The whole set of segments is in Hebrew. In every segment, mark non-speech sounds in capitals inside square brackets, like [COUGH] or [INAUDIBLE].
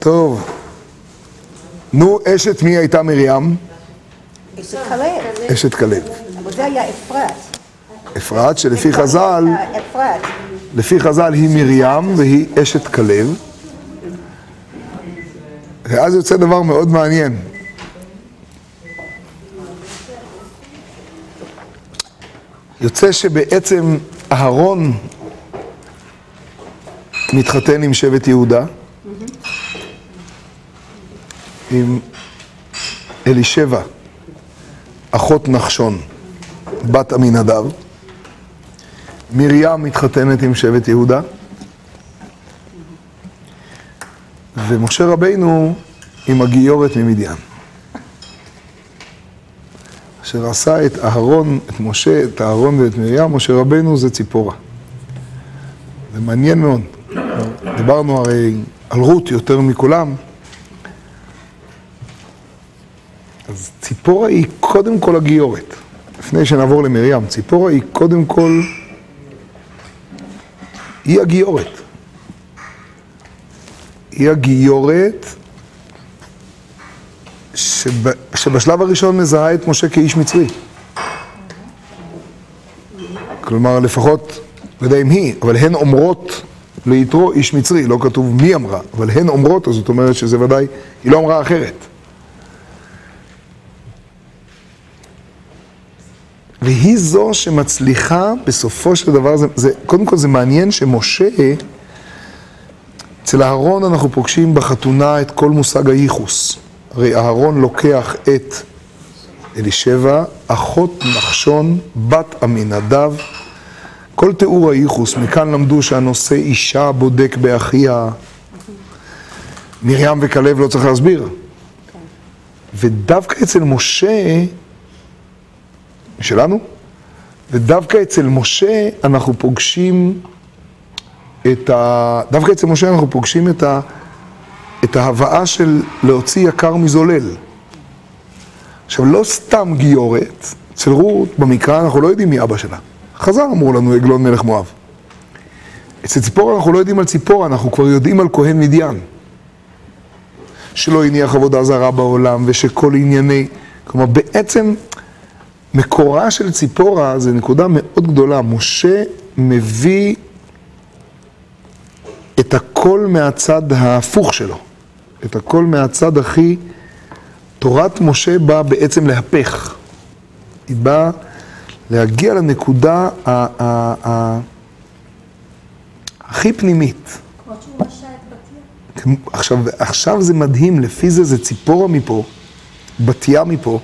טוב, נו, אשת מי הייתה מרים? אשת כלב. אשת כלב. אבל זה היה אפרת. אפרת, שלפי חז"ל, אפרת. לפי חז"ל היא מרים והיא אשת כלב. ואז יוצא דבר מאוד מעניין. יוצא שבעצם אהרון מתחתן עם שבט יהודה, עם אלישבע, אחות נחשון, בת עמינדב. מרים מתחתנת עם שבט יהודה, ומשה רבינו עם הגיורת ממדיין. אשר עשה את אהרון, את משה, את אהרון ואת מרים, משה רבינו זה ציפורה. זה מעניין מאוד. דיברנו הרי על רות יותר מכולם. ציפורה היא קודם כל הגיורת. לפני שנעבור למרים, ציפורה היא קודם כל, היא הגיורת. היא הגיורת שב, שבשלב הראשון מזהה את משה כאיש מצרי. כלומר, לפחות, לא יודע אם היא, אבל הן אומרות ליתרו איש מצרי, לא כתוב מי אמרה, אבל הן אומרות, אז זאת אומרת שזה ודאי, היא לא אמרה אחרת. והיא זו שמצליחה בסופו של דבר, זה, זה, קודם כל זה מעניין שמשה, אצל אהרון אנחנו פוגשים בחתונה את כל מושג הייחוס. הרי אהרון לוקח את אלישבע, אחות נחשון, בת עמינדב, כל תיאור הייחוס, מכאן למדו שהנושא אישה בודק באחיה. מרים וכלב לא צריך להסביר. ודווקא אצל משה, שלנו, ודווקא אצל משה אנחנו פוגשים את ה... דווקא אצל משה אנחנו פוגשים את, ה... את ההבאה של להוציא יקר מזולל. עכשיו, לא סתם גיורת, אצל רות, במקרא אנחנו לא יודעים מי אבא שלה. חז"ל אמרו לנו עגלון מלך מואב. אצל ציפורה אנחנו לא יודעים על ציפורה, אנחנו כבר יודעים על כהן מדיין. שלא הניח עבודה זרה בעולם ושכל ענייני... כלומר, בעצם מקורה של ציפורה זה נקודה מאוד גדולה. משה מביא את הכל מהצד ההפוך שלו. את הכל מהצד הכי... תורת משה באה בעצם להפך. היא באה להגיע לנקודה ה- ה- ה- הכי פנימית. עכשיו, עכשיו זה מדהים, לפי זה זה ציפורה מפה, בתיה מפה.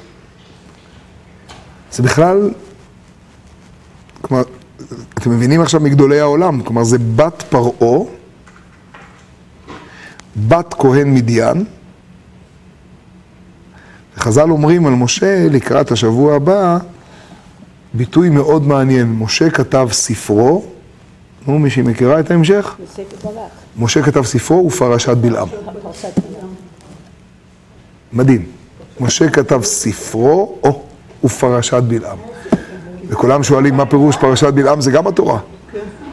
זה בכלל, כלומר, אתם מבינים עכשיו מגדולי העולם, כלומר זה בת פרעה, בת כהן מדיין, וחז"ל אומרים על משה לקראת השבוע הבא, ביטוי מאוד מעניין, משה כתב ספרו, נו, מישהי מכירה את ההמשך? משה כתב ספרו ופרשת בלעם. פרשת בלעם. מדהים. משה כתב ספרו, או, ופרשת בלעם. וכולם שואלים מה פירוש פרשת בלעם, זה גם התורה.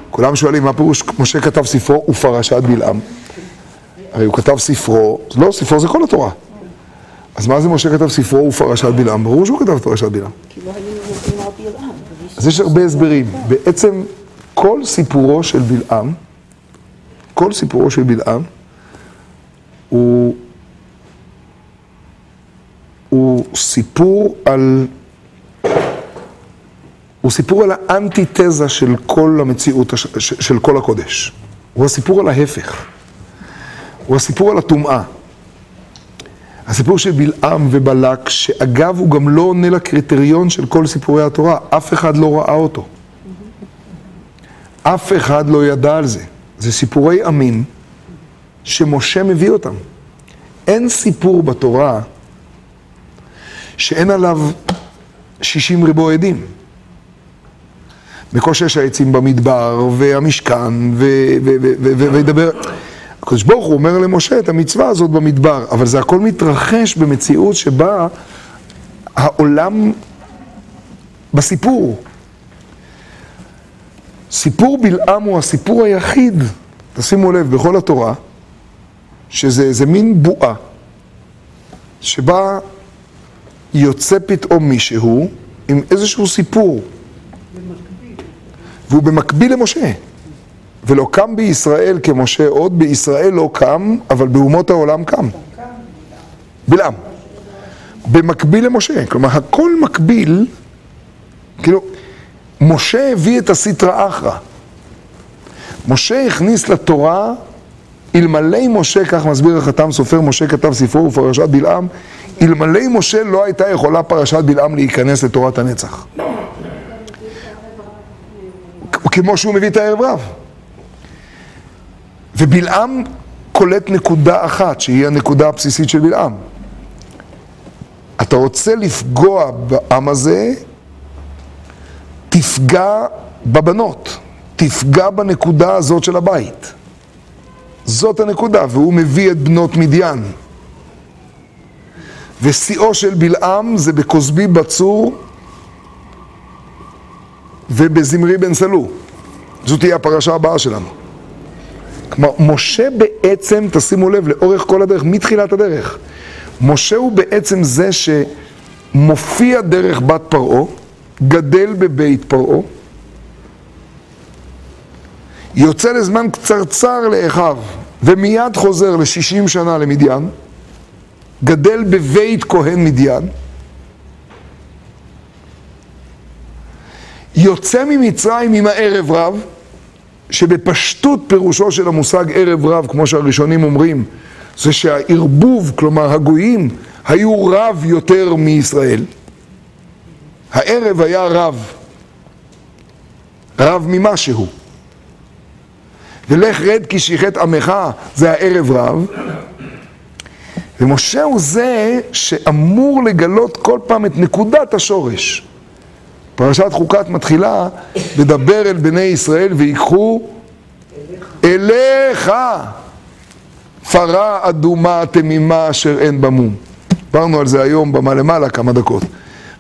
כולם שואלים מה פירוש משה כתב ספרו ופרשת בלעם. הרי הוא כתב ספרו, לא, ספרו זה כל התורה. אז מה זה משה כתב ספרו ופרשת בלעם? ברור שהוא כתב פרשת בלעם. אז יש הרבה הסברים. בעצם כל סיפורו של בלעם, כל סיפורו של בלעם, הוא, הוא סיפור על, הוא סיפור על האנטיתזה של כל המציאות, הש- של כל הקודש. הוא הסיפור על ההפך. הוא הסיפור על הטומאה. הסיפור של בלעם ובלק, שאגב הוא גם לא עונה לקריטריון של כל סיפורי התורה, אף אחד לא ראה אותו. אף אחד לא ידע על זה. זה סיפורי עמים שמשה מביא אותם. אין סיפור בתורה שאין עליו 60 ריבו עדים. מקושש העצים במדבר, והמשכן, וידבר... הקדוש ברוך הוא אומר למשה את המצווה הזאת במדבר, אבל זה הכל מתרחש במציאות שבה העולם בסיפור. סיפור בלעם הוא הסיפור היחיד, תשימו לב, בכל התורה, שזה מין בועה, שבה יוצא פתאום מישהו עם איזשהו סיפור. והוא במקביל למשה. ולא קם בישראל כמשה עוד, בישראל לא קם, אבל באומות העולם קם. בלעם. במקביל למשה. כלומר, הכל מקביל, כאילו, משה הביא את הסטרא אחרא. משה הכניס לתורה, אלמלא משה, כך מסביר החתם סופר, משה כתב ספרו ופרשת בלעם, אלמלא משה לא הייתה יכולה פרשת בלעם להיכנס לתורת הנצח. כמו שהוא מביא את הערב רב. ובלעם קולט נקודה אחת, שהיא הנקודה הבסיסית של בלעם. אתה רוצה לפגוע בעם הזה, תפגע בבנות, תפגע בנקודה הזאת של הבית. זאת הנקודה, והוא מביא את בנות מדיין. ושיאו של בלעם זה בכוסבי בצור ובזמרי בן סלו. זאת תהיה הפרשה הבאה שלנו. כלומר, משה בעצם, תשימו לב, לאורך כל הדרך, מתחילת הדרך, משה הוא בעצם זה שמופיע דרך בת פרעה, גדל בבית פרעה, יוצא לזמן קצרצר לאחיו, ומיד חוזר ל-60 שנה למדיין, גדל בבית כהן מדיין, יוצא ממצרים עם הערב רב, שבפשטות פירושו של המושג ערב רב, כמו שהראשונים אומרים, זה שהערבוב, כלומר הגויים, היו רב יותר מישראל. הערב היה רב, רב ממשהו. ולך רד כי שיחת עמך, זה הערב רב. ומשה הוא זה שאמור לגלות כל פעם את נקודת השורש. פרשת חוקת מתחילה, לדבר אל בני ישראל ויקחו אליך פרה אדומה תמימה אשר אין במום. דיברנו על זה היום במה למעלה כמה דקות.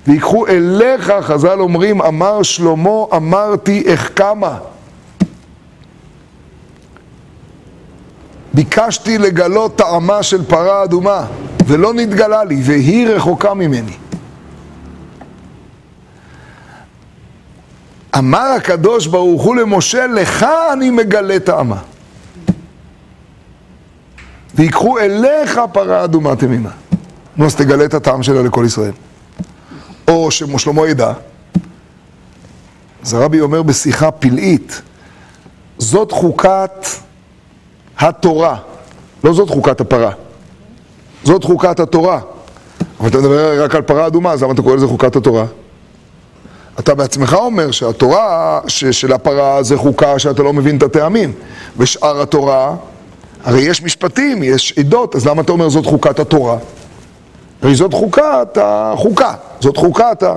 ויקחו אליך, חז"ל אומרים, אמר שלמה, אמרתי איך קמה. ביקשתי לגלות טעמה של פרה אדומה, ולא נתגלה לי, והיא רחוקה ממני. אמר הקדוש ברוך הוא למשה, לך אני מגלה טעמה. ויקחו אליך פרה אדומה תמימה. נו, אז תגלה את הטעם שלה לכל ישראל. או ששלמה ידע. אז הרבי אומר בשיחה פלאית, זאת חוקת התורה, לא זאת חוקת הפרה. זאת חוקת התורה. אבל אתה מדבר רק על פרה אדומה, אז למה אתה קורא לזה חוקת התורה? אתה בעצמך אומר שהתורה של הפרה זה חוקה שאתה לא מבין את הטעמים. ושאר התורה, הרי יש משפטים, יש עדות, אז למה אתה אומר זאת חוקת התורה? הרי זאת חוקת החוקה, זאת חוקת ה...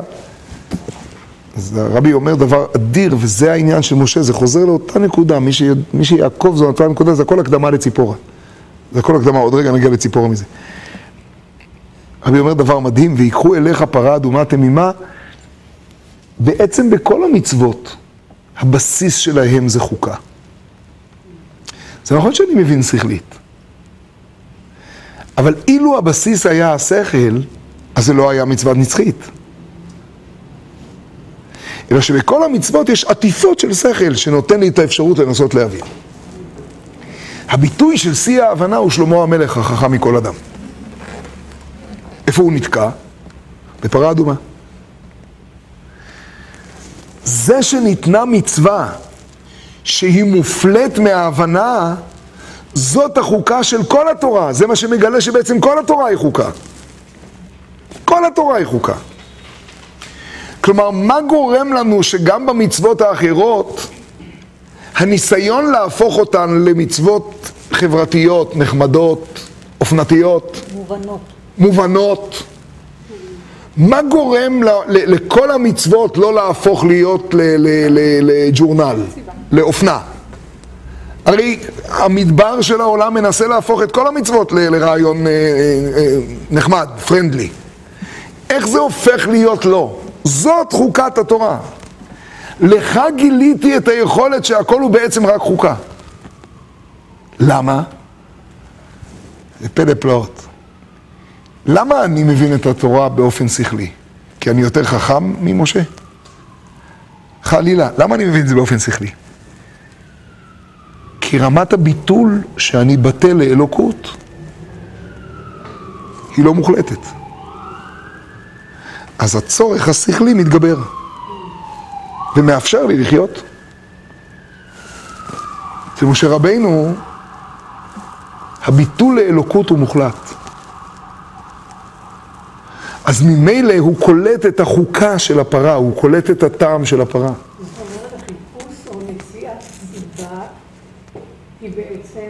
אז הרבי אומר דבר אדיר, וזה העניין של משה, זה חוזר לאותה נקודה, מי, ש... מי שיעקב זו אותה נקודה, זה הכל הקדמה לציפורה. זה הכל הקדמה, עוד רגע נגיע לציפורה מזה. רבי אומר דבר מדהים, ויקחו אליך פרה אדומה תמימה, בעצם בכל המצוות, הבסיס שלהם זה חוקה. זה נכון שאני מבין שכלית, אבל אילו הבסיס היה השכל, אז זה לא היה מצווה נצחית. אלא שבכל המצוות יש עטיפות של שכל שנותן לי את האפשרות לנסות להבין. הביטוי של שיא ההבנה הוא שלמה המלך, החכם מכל אדם. איפה הוא נתקע? בפרה אדומה. זה שניתנה מצווה שהיא מופלית מההבנה, זאת החוקה של כל התורה. זה מה שמגלה שבעצם כל התורה היא חוקה. כל התורה היא חוקה. כלומר, מה גורם לנו שגם במצוות האחרות, הניסיון להפוך אותן למצוות חברתיות, נחמדות, אופנתיות, מובנות. מובנות, מה גורם ל, ל, לכל המצוות לא להפוך להיות לג'ורנל, לאופנה? הרי המדבר של העולם מנסה להפוך את כל המצוות ל, לרעיון אה, אה, אה, נחמד, פרנדלי. איך זה הופך להיות לא? זאת חוקת התורה. לך גיליתי את היכולת שהכל הוא בעצם רק חוקה. למה? זה פלא פלאות. למה אני מבין את התורה באופן שכלי? כי אני יותר חכם ממשה? חלילה, למה אני מבין את זה באופן שכלי? כי רמת הביטול שאני בטל לאלוקות היא לא מוחלטת. אז הצורך השכלי מתגבר ומאפשר לי לחיות. אצל משה רבינו הביטול לאלוקות הוא מוחלט. אז ממילא הוא קולט את החוקה של הפרה, הוא קולט את הטעם של הפרה. זאת אומרת, החיפוש או מציאת סיבה היא בעצם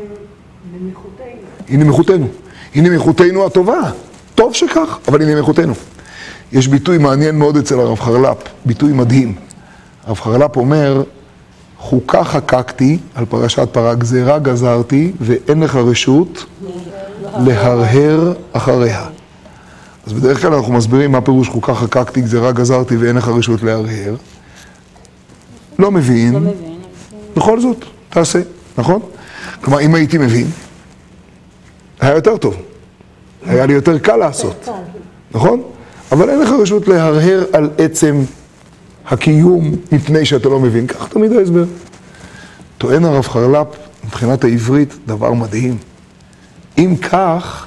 נמיכותנו. היא נמיכותנו. היא נמיכותנו הטובה. טוב שכך, אבל היא נמיכותנו. יש ביטוי מעניין מאוד אצל הרב חרל"פ, ביטוי מדהים. הרב חרל"פ אומר, חוקה חקקתי על פרשת פרה גזירה גזרתי ואין לך רשות להרהר אחריה. אז בדרך כלל אנחנו מסבירים מה פירוש חוקה חקקתי, גזירה גזרתי ואין לך רשות להרהר. לא מבין, לא מבין. בכל זאת, תעשה, נכון? כלומר, אם הייתי מבין, היה יותר טוב. היה לי יותר קל לעשות, נכון? אבל אין לך רשות להרהר על עצם הקיום מפני שאתה לא מבין. כך תמיד ההסבר. טוען הרב חרל"פ, מבחינת העברית, דבר מדהים. אם כך,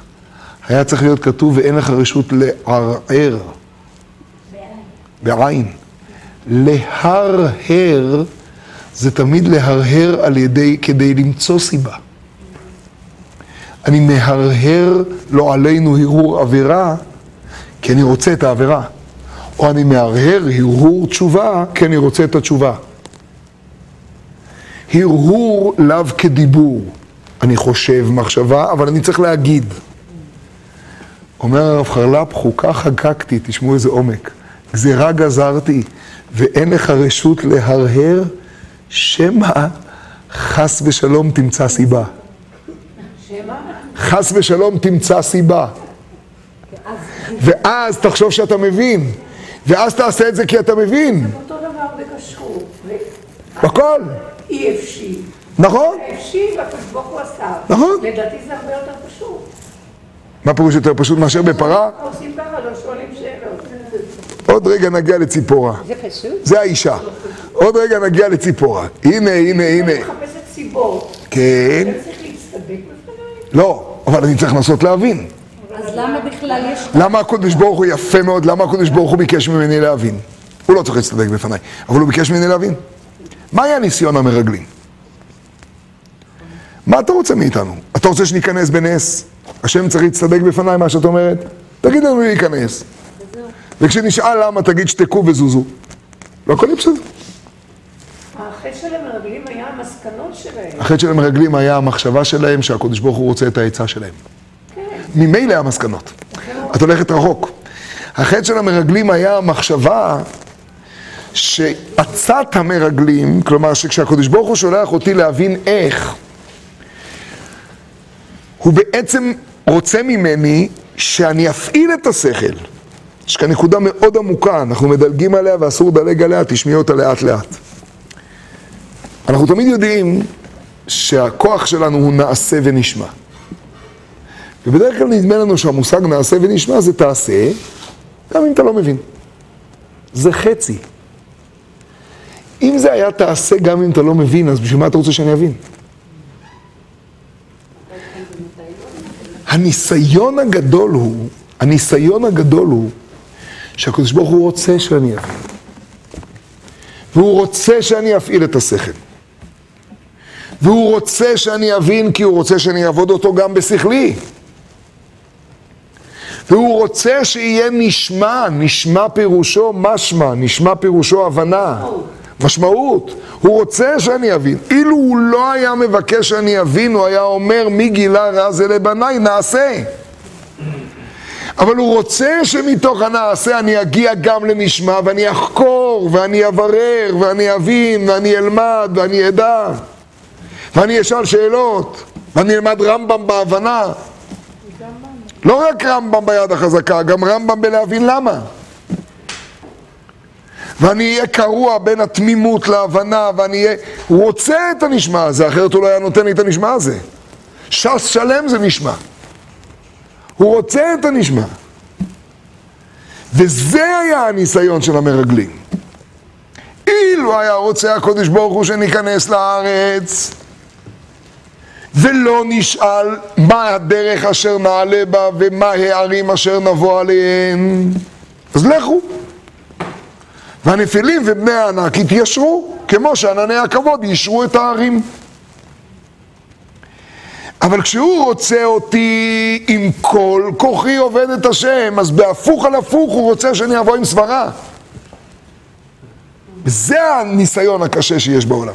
היה צריך להיות כתוב ואין לך רשות לערער. בעין. להרהר זה תמיד להרהר על ידי, כדי למצוא סיבה. אני מהרהר לא עלינו הרהור עבירה, כי אני רוצה את העבירה. או אני מהרהר הרהור תשובה, כי אני רוצה את התשובה. הרהור לאו כדיבור. אני חושב מחשבה, אבל אני צריך להגיד. אומר הרב חרל"פ, חוקה חגגתי, תשמעו איזה עומק. גזירה גזרתי, ואין לך רשות להרהר, שמא חס ושלום תמצא סיבה. שמה? חס ושלום תמצא סיבה. ואז תחשוב שאתה מבין, ואז תעשה את זה כי אתה מבין. אותו דבר בכשרות. בכל, אי אפשי. נכון? אפשי והקדוש ברוך הוא עשה. נכון. לדעתי זה הרבה יותר פשוט. מה פירוש יותר פשוט מאשר בפרה? עושים ככה, לא שואלים שאלות. עוד רגע נגיע לציפורה. זה פשוט? זה האישה. עוד רגע נגיע לציפורה. הנה, הנה, הנה. אני מחפשת סיבות. כן. אני צריך להצטדק בפניי? לא, אבל אני צריך לנסות להבין. אז למה יש... למה הקדוש ברוך הוא יפה מאוד, למה הקדוש ברוך הוא ביקש ממני להבין? הוא לא צריך להצטדק בפניי, אבל הוא ביקש ממני להבין. מה היה ניסיון המרגלים? מה אתה רוצה מאיתנו? אתה רוצה שניכנס בנס? השם צריך להצטדק בפניי, מה שאת אומרת? תגיד לנו להיכנס. וכשנשאל למה, תגיד שתקו וזוזו. והכל יהיה בסדר. החטא של המרגלים היה המסקנות שלהם. החטא של המרגלים היה המחשבה שלהם שהקדוש ברוך הוא רוצה את העצה שלהם. ממילא המסקנות. את הולכת רחוק. החטא של המרגלים היה המחשבה שעצת המרגלים, כלומר שכשהקדוש ברוך הוא שולח אותי להבין איך, הוא בעצם רוצה ממני שאני אפעיל את השכל. יש כאן נקודה מאוד עמוקה, אנחנו מדלגים עליה ואסור לדלג עליה, תשמעי אותה לאט לאט. אנחנו תמיד יודעים שהכוח שלנו הוא נעשה ונשמע. ובדרך כלל נדמה לנו שהמושג נעשה ונשמע זה תעשה, גם אם אתה לא מבין. זה חצי. אם זה היה תעשה גם אם אתה לא מבין, אז בשביל מה אתה רוצה שאני אבין? הניסיון הגדול הוא, הניסיון הגדול הוא שהקדוש ברוך הוא רוצה שאני אבין. והוא רוצה שאני אפעיל את השכל. והוא רוצה שאני אבין כי הוא רוצה שאני אעבוד אותו גם בשכלי. והוא רוצה שיהיה נשמע, נשמע פירושו משמע, נשמע פירושו הבנה, משמעות. הוא רוצה שאני אבין. אילו הוא לא היה מבקש שאני אבין, הוא היה אומר מי גילה רע זה לבניי, נעשה. אבל הוא רוצה שמתוך הנעשה אני אגיע גם לנשמע ואני אחקור ואני אברר ואני אבין ואני אלמד ואני אדע ואני אשאל שאלות ואני אלמד רמב"ם בהבנה לא רק רמב"ם ביד החזקה, גם רמב"ם בלהבין למה ואני אהיה קרוע בין התמימות להבנה ואני אהיה... הוא רוצה את הנשמע הזה, אחרת הוא לא היה נותן לי את הנשמע הזה ש"ס שלם זה נשמע הוא רוצה את הנשמע. וזה היה הניסיון של המרגלים. אילו היה רוצה הקודש ברוך הוא שניכנס לארץ, ולא נשאל מה הדרך אשר נעלה בה ומה הערים אשר נבוא עליהן, אז לכו. והנפילים ובני הענק התיישרו, כמו שענני הכבוד יישרו את הערים. אבל כשהוא רוצה אותי עם כל כוחי עובד את השם, אז בהפוך על הפוך הוא רוצה שאני אבוא עם סברה. וזה הניסיון הקשה שיש בעולם.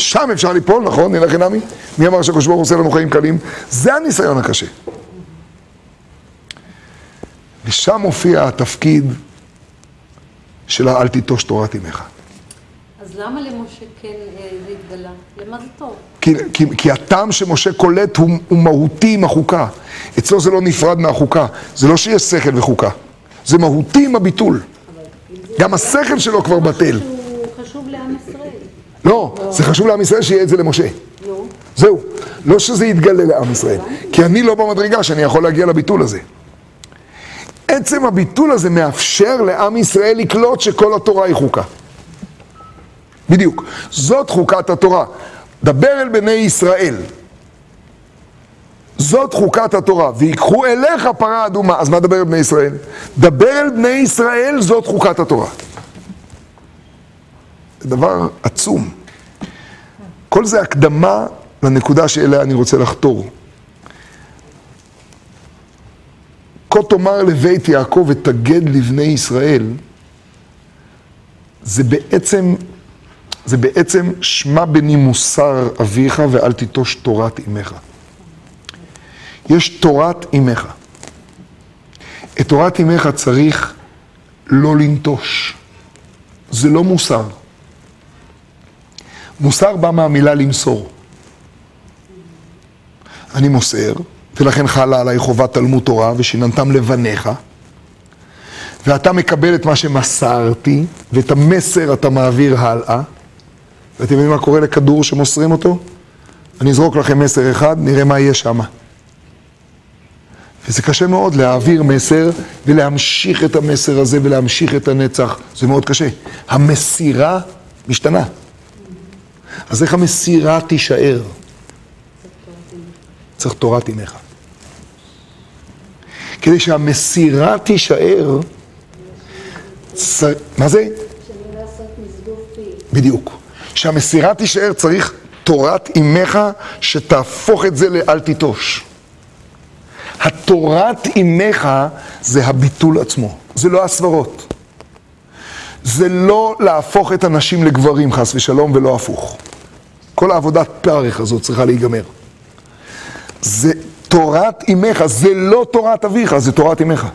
שם אפשר ליפול. נכון? נלך אינמי? מי אמר שהקדוש ברוך הוא עושה לנו חיים קלים? זה הניסיון הקשה. ושם מופיע התפקיד של האל תיטוש תורת אמך. אז למה למשה כן אה, זה התגלה? למה זה טוב? כי, כי, כי הטעם שמשה קולט הוא, הוא מהותי עם החוקה. אצלו זה לא נפרד מהחוקה. זה לא שיש שכל וחוקה. זה מהותי עם הביטול. גם השכל שלו כבר בטל. שהוא חשוב לעם ישראל. לא, זה חשוב לעם ישראל שיהיה את זה למשה. זהו. לא שזה יתגלה לעם ישראל. כי אני לא במדרגה שאני יכול להגיע לביטול הזה. עצם הביטול הזה מאפשר לעם ישראל לקלוט שכל התורה היא חוקה. בדיוק. זאת חוקת התורה. דבר אל בני ישראל. זאת חוקת התורה. ויקחו אליך פרה אדומה. אז מה דבר אל בני ישראל? דבר אל בני ישראל, זאת חוקת התורה. זה דבר עצום. כל זה הקדמה לנקודה שאליה אני רוצה לחתור. כה תאמר לבית יעקב ותגד לבני ישראל, זה בעצם, זה בעצם שמע בני מוסר אביך ואל תיטוש תורת אמך. יש תורת אמך. את תורת אמך צריך לא לנטוש. זה לא מוסר. מוסר בא מהמילה למסור. אני מוסר, ולכן חלה עליי חובת תלמוד תורה ושיננתם לבניך, ואתה מקבל את מה שמסרתי, ואת המסר אתה מעביר הלאה. ואתם יודעים מה קורה לכדור שמוסרים אותו? אני אזרוק לכם מסר אחד, נראה מה יהיה שם. וזה קשה מאוד להעביר מסר ולהמשיך את המסר הזה ולהמשיך את הנצח, זה מאוד קשה. המסירה משתנה. אז איך המסירה תישאר? צריך תורת אמך. כדי שהמסירה תישאר. מה זה? בדיוק. שהמסירה תישאר צריך תורת אמך שתהפוך את זה לאל תיטוש. התורת אמך זה הביטול עצמו, זה לא הסברות. זה לא להפוך את הנשים לגברים, חס ושלום, ולא הפוך. כל העבודת פרך הזאת צריכה להיגמר. זה תורת אמך, זה לא תורת אביך, זה תורת אמך.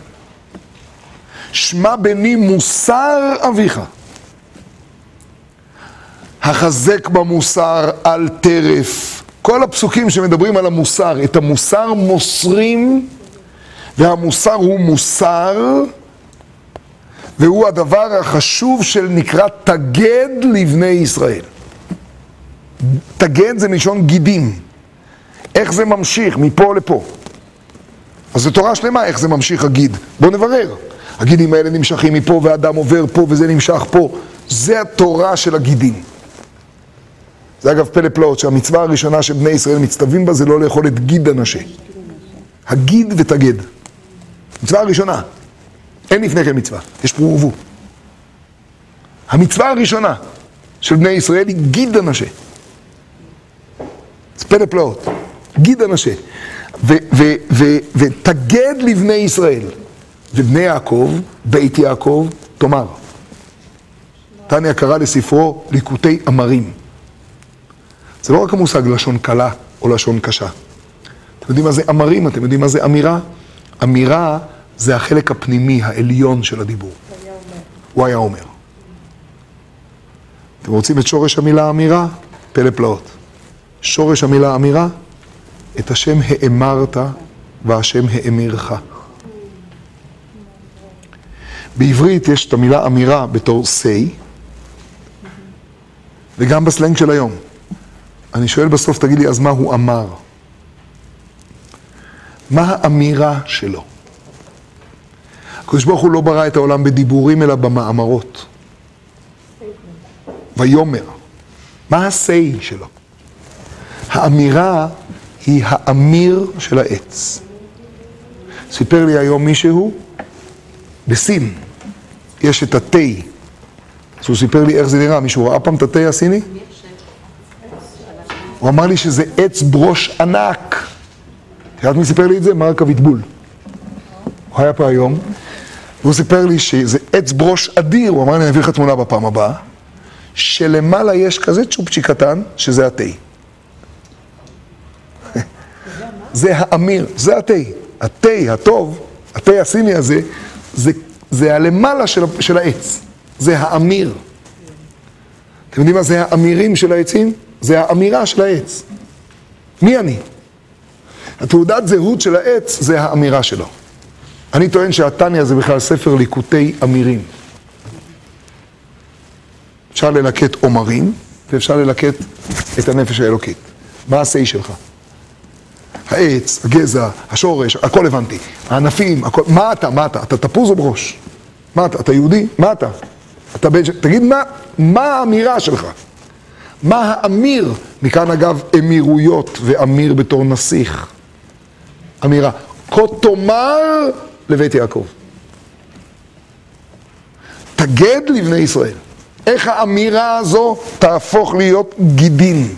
שמע בני מוסר אביך. החזק במוסר על טרף. כל הפסוקים שמדברים על המוסר, את המוסר מוסרים, והמוסר הוא מוסר, והוא הדבר החשוב של נקרא תגד לבני ישראל. תגד זה מלשון גידים. איך זה ממשיך מפה לפה. אז זו תורה שלמה, איך זה ממשיך הגיד. בואו נברר. הגידים האלה נמשכים מפה, ואדם עובר פה, וזה נמשך פה. זה התורה של הגידים. זה אגב פלא פלאות, שהמצווה הראשונה שבני ישראל מצטווים בה זה לא לאכול את גיד הנשה. הגיד ותגד. מצווה הראשונה. אין לפני כן מצווה, יש פרו ורבו. המצווה הראשונה של בני ישראל היא גיד הנשה. זה פלא פלאות. גיד הנשה. ותגד לבני ישראל. ובני יעקב, בית יעקב, תאמר. תניא קרא לספרו ליקוטי אמרים. זה לא רק המושג לשון קלה או לשון קשה. אתם יודעים מה זה אמרים? אתם יודעים מה זה אמירה? אמירה זה החלק הפנימי, העליון של הדיבור. הוא היה אומר. אתם רוצים את שורש המילה אמירה? פלא פלאות. שורש המילה אמירה, את השם האמרת והשם האמירך. בעברית יש את המילה אמירה בתור say, וגם בסלנג של היום. אני שואל בסוף, תגיד לי, אז מה הוא אמר? מה האמירה שלו? הקדוש ברוך הוא לא ברא את העולם בדיבורים אלא במאמרות. ויאמר. מה ה-say שלו? האמירה היא האמיר של העץ. סיפר לי היום מישהו, בסין יש את התה. אז הוא סיפר לי איך זה נראה, מישהו ראה פעם את התה הסיני? הוא אמר לי שזה עץ ברוש ענק. את יודעת מי סיפר לי את זה? מרק אביטבול. הוא היה פה היום, והוא סיפר לי שזה עץ ברוש אדיר, הוא אמר לי, אני אביא לך תמונה בפעם הבאה, שלמעלה יש כזה צ'ופצ'יק קטן, שזה התה. [LAUGHS] זה האמיר, זה התה. התה הטוב, התה הסיני הזה, זה, זה הלמעלה של, של העץ. זה האמיר. אתם יודעים מה זה האמירים של העצים? זה האמירה של העץ. מי אני? התעודת זהות של העץ זה האמירה שלו. אני טוען שהתניא זה בכלל ספר ליקוטי אמירים. אפשר ללקט עומרים, ואפשר ללקט את הנפש האלוקית. מה ה-say שלך? העץ, הגזע, השורש, הכל הבנתי. הענפים, הכל, מה אתה? מה אתה? אתה תפוז או בראש? מה אתה? אתה יהודי? מה אתה? אתה בן... תגיד מה, מה האמירה שלך? מה האמיר? מכאן אגב אמירויות ואמיר בתור נסיך. אמירה. כה תאמר לבית יעקב. תגד לבני ישראל. איך האמירה הזו תהפוך להיות גידין?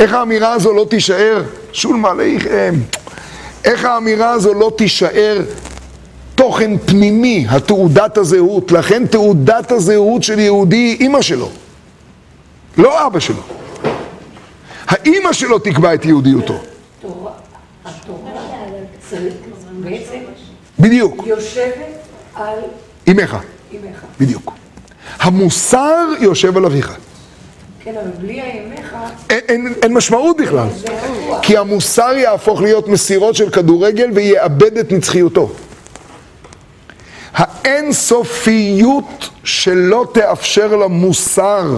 איך האמירה הזו לא תישאר שולמה עליכם? איך האמירה הזו לא תישאר תוכן פנימי, התעודת הזהות? לכן תעודת הזהות של יהודי היא אימא שלו, לא אבא שלו. האימא שלו תקבע את יהודיותו. התורה, התורה בדיוק, יושבת על אימך, אמך. בדיוק. המוסר יושב על אביך. כן, אבל בלי האמך, אין, אין, אין משמעות בכלל. כי המוסר יהפוך להיות מסירות של כדורגל ויאבד את נצחיותו. האינסופיות שלא תאפשר למוסר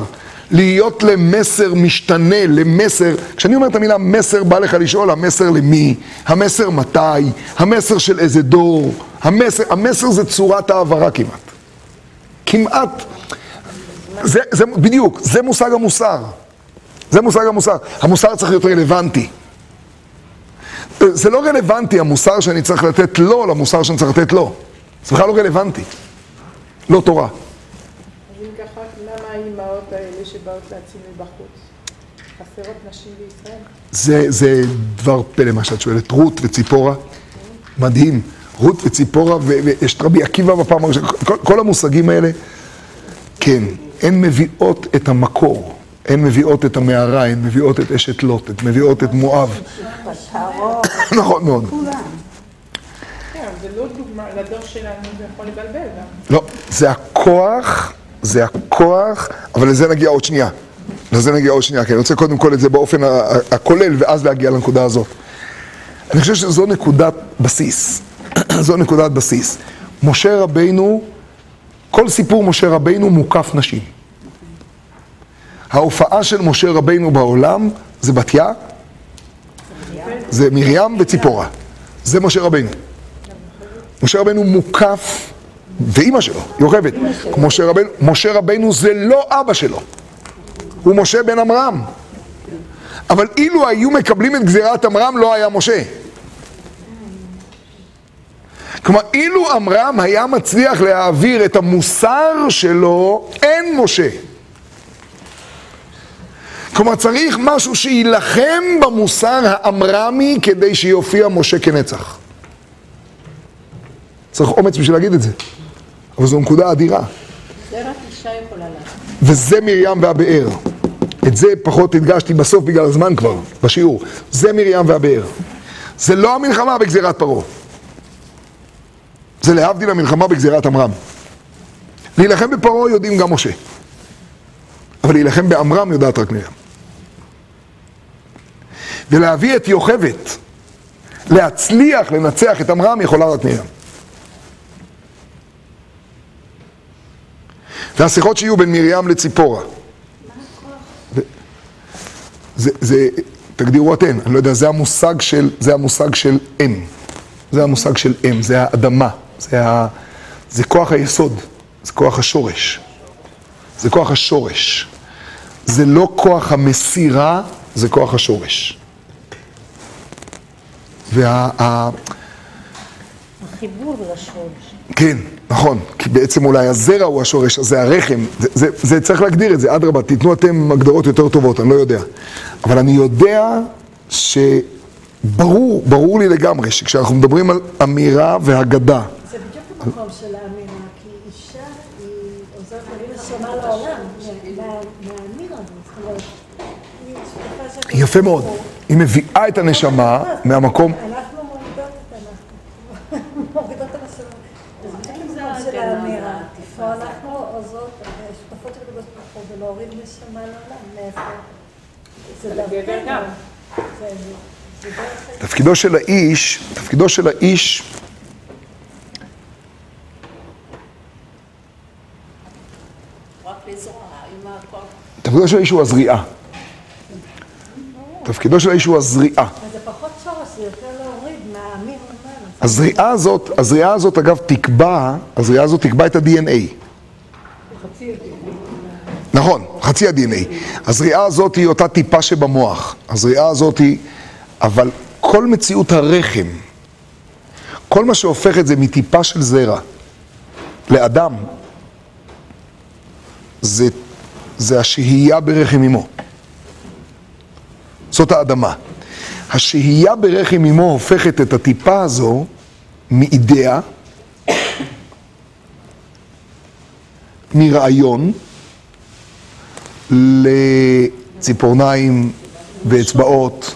להיות למסר משתנה, למסר, כשאני אומר את המילה מסר, בא לך לשאול, המסר למי? המסר מתי? המסר של איזה דור? המסר, המסר זה צורת העברה כמעט. כמעט. זה, זה, בדיוק, זה מושג המוסר. זה מושג המוסר. המוסר צריך להיות רלוונטי. זה לא רלוונטי המוסר שאני צריך לתת לו למוסר שאני צריך לתת לו. זה בכלל לא רלוונטי. לא תורה. אז אם ככה, למה האימהות האלה שבאות להציל מבחוץ? חסרות נשים בישראל? זה, זה דבר פלא מה שאת שואלת. רות וציפורה, מדהים. רות וציפורה, ויש את רבי עקיבא בפעם הראשונה, כל, כל המושגים האלה, כן, הן מביאות את המקור, הן מביאות את המערה, הן מביאות את אשת לוט, הן מביאות את מואב. [LAUGHS] נכון מאוד. כן, זה לא דוגמה, לדור שלנו זה יכול לבלבל גם. לא, זה הכוח, זה הכוח, אבל לזה נגיע עוד שנייה. לזה נגיע עוד שנייה, כי אני רוצה קודם כל את זה באופן הכולל, ואז להגיע לנקודה הזאת. אני חושב שזו נקודת בסיס. [CLEARS THROAT] זו נקודת בסיס. משה רבינו, כל סיפור משה רבינו מוקף נשים. ההופעה של משה רבינו בעולם זה בתיה, זה מרים וציפורה. זה משה רבינו. משה רבנו מוקף, ואימא שלו, יוכבד. משה רבנו, משה רבנו זה לא אבא שלו, הוא משה בן עמרם. אבל אילו היו מקבלים את גזירת עמרם, לא היה משה. כלומר, אילו עמרם היה מצליח להעביר את המוסר שלו, אין משה. כלומר, צריך משהו שיילחם במוסר העמרמי כדי שיופיע משה כנצח. צריך אומץ בשביל להגיד את זה. אבל זו נקודה אדירה. זה רק אישה יכולה לעשות. וזה מרים והבאר. את זה פחות הדגשתי בסוף בגלל הזמן כבר, בשיעור. זה מרים והבאר. זה לא המלחמה בגזירת פרעה. זה להבדיל המלחמה בגזירת עמרם. להילחם בפרעה יודעים גם משה. אבל להילחם בעמרם יודעת רק מרים. ולהביא את יוכבת, להצליח לנצח את עמרם, יכולה רק מרים. והשיחות שיהיו בין מרים לציפורה. זה, זה, תגדירו אתן, אני לא יודע, זה המושג של, זה המושג של אם. זה המושג של אם, זה האדמה, זה, ה, זה כוח היסוד, זה כוח השורש. זה כוח השורש. זה לא כוח המסירה, זה כוח השורש. וה... החיבור לשורש. כן, נכון, כי בעצם אולי הזרע הוא השורש, אז זה הרחם, זה, זה, זה צריך להגדיר את זה, אדרבה, תיתנו אתם הגדרות יותר טובות, אני לא יודע. אבל אני יודע שברור, ברור לי לגמרי, שכשאנחנו מדברים על אמירה והגדה, זה בדיוק המקום של האמירה, כי אישה היא עוזרת להביא נשמה לעולם, מה- מה- מהאמירה הזאת. יפה מאוד, היא מביאה את הנשמה מהמקום, אנחנו מורידות את אנחנו מורידות את הנשמה. זה בדיוק המקום של האמירה, פה אנחנו עוזרות, שותפות של הקדוש ולהוריד נשמה לעולם, מאיפה? זה דרכנו. תפקידו של האיש, תפקידו של האיש. תפקידו של האיש הוא הזריעה. תפקידו של האיש הוא הזריעה. זה פחות שורש, זה יותר להוריד למעלה. הזריעה הזאת, הזריעה הזאת אגב תקבע, הזריעה הזאת תקבע את ה-DNA. נכון, חצי ה-DNA. הזריעה הזאת היא אותה טיפה שבמוח. הזריעה הזאת היא... אבל כל מציאות הרחם, כל מה שהופך את זה מטיפה של זרע לאדם, זה, זה השהייה ברחם אמו. זאת האדמה. השהייה ברחם אמו הופכת את הטיפה הזו מאידאה, מרעיון, לציפורניים ואצבעות.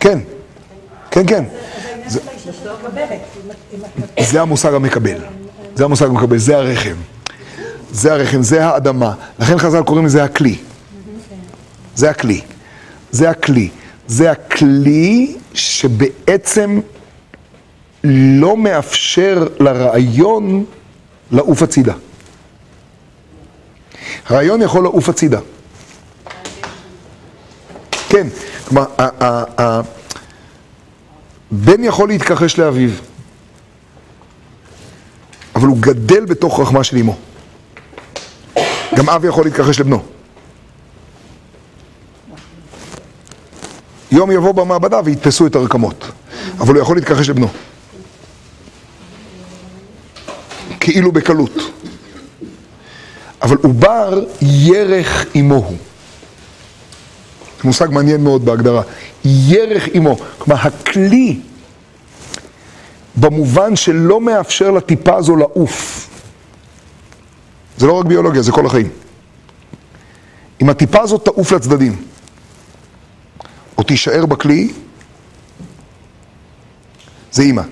כן, כן, כן. זה, המושג המקבל. זה המושג המקבל, זה הרחם. זה הרחם, זה האדמה. לכן חז"ל קוראים לזה הכלי. זה הכלי. זה הכלי. זה הכלי שבעצם לא מאפשר לרעיון לעוף הצידה. הרעיון יכול לעוף הצידה. כן, כלומר, ה- ה- ה- בן יכול להתכחש לאביו, אבל הוא גדל בתוך רחמה של אמו. גם אב יכול להתכחש לבנו. יום יבוא במעבדה ויתפסו את הרקמות, אבל הוא יכול להתכחש לבנו. כאילו בקלות. אבל עובר ירך עמו הוא. זה מושג מעניין מאוד בהגדרה. ירך עמו. כלומר, הכלי, במובן שלא מאפשר לטיפה הזו לעוף. זה לא רק ביולוגיה, זה כל החיים. אם הטיפה הזאת תעוף לצדדים, או תישאר בכלי, זה אימא.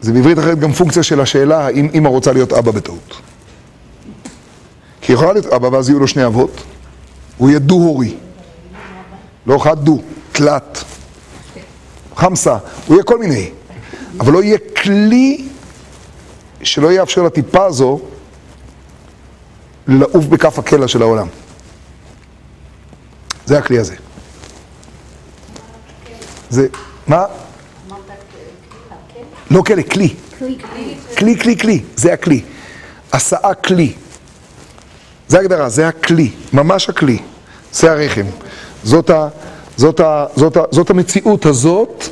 זה בעברית אחרת גם פונקציה של השאלה האם אימא רוצה להיות אבא בטעות. כי יכולה להיות אבא ואז יהיו לו שני אבות, הוא יהיה דו-הורי. לא חד דו, תלת, חמסה, הוא יהיה כל מיני. אבל לא יהיה כלי שלא יאפשר לטיפה הזו לעוף בכף הקלע של העולם. זה הכלי הזה. זה, מה? לא כלא, כלי. כלי, כלי, כלי, זה הכלי. הסעה כלי. זה ההגדרה, זה הכלי, ממש הכלי. זה הרחם. זאת, ה, זאת, ה, זאת, ה, זאת המציאות הזאת.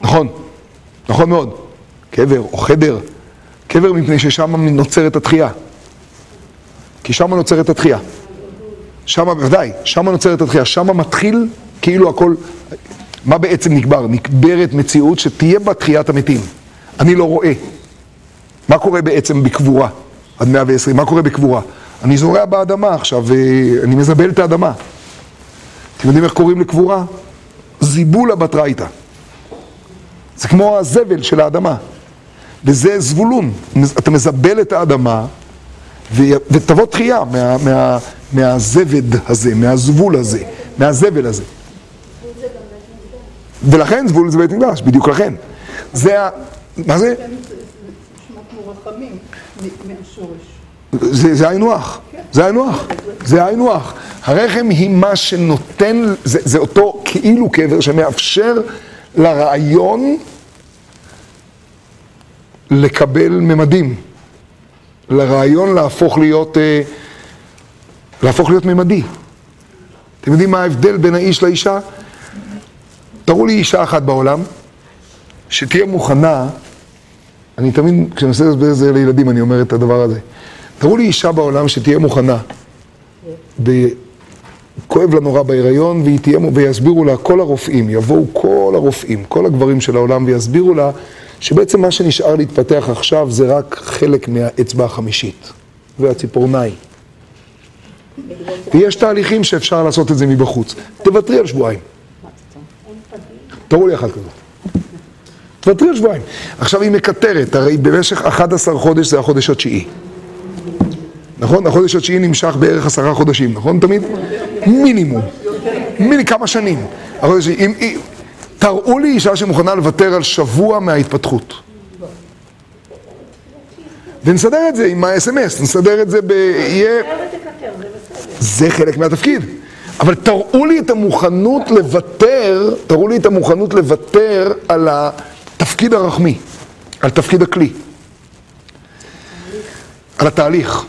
נכון, נכון מאוד. קבר או חדר. קבר מפני ששם נוצרת התחייה. כי שם נוצרת התחייה. שם, בוודאי, שם נוצרת התחייה. שם מתחיל כאילו הכל... מה בעצם נקבר? נקברת מציאות שתהיה בה תחיית המתים. אני לא רואה. מה קורה בעצם בקבורה? עד 120, מה קורה בקבורה? אני זורע באדמה עכשיו, ואני מזבל את האדמה. אתם יודעים איך קוראים לקבורה? זיבולה בתרייתא. זה כמו הזבל של האדמה. וזה זבולון. אתה מזבל את האדמה, ו... ותבוא תחייה מה... מה... מהזבד הזה, מהזבול הזה, מהזבל הזה. ולכן זבול זה בית מקדש, בדיוק לכן. זה ה... מה זה? מהשורש. זה היינו הך, זה היינו הך, זה היינו הך. הרחם היא מה שנותן, זה, זה אותו כאילו קבר שמאפשר לרעיון לקבל ממדים. לרעיון להפוך להיות, אה, להפוך להיות ממדי. אתם יודעים מה ההבדל בין האיש לאישה? תראו לי אישה אחת בעולם שתהיה מוכנה, אני תמיד, כשאני עושה את זה לילדים, אני אומר את הדבר הזה. תראו לי אישה בעולם שתהיה מוכנה, ב... כואב לה נורא בהיריון, תהיה, ויסבירו לה, כל הרופאים, יבואו כל הרופאים, כל הגברים של העולם, ויסבירו לה שבעצם מה שנשאר להתפתח עכשיו זה רק חלק מהאצבע החמישית והציפורניים. ויש תהליכים שאפשר לעשות את זה מבחוץ. תוותרי על שבועיים. תראו לי אחת כזאת. תוותרי על שבועיים. עכשיו היא מקטרת, הרי במשך 11 חודש זה החודש התשיעי. נכון? החודש התשיעי נמשך בערך עשרה חודשים, נכון תמיד? מינימום. מיני כמה שנים. החודש, אם, אם, תראו לי אישה שמוכנה לוותר על שבוע מההתפתחות. ונסדר את זה עם ה-SMS, נסדר את זה ב... יהיה... זה חלק מהתפקיד. אבל תראו לי את המוכנות לוותר, תראו לי את המוכנות לוותר על התפקיד הרחמי, על תפקיד הכלי, על התהליך.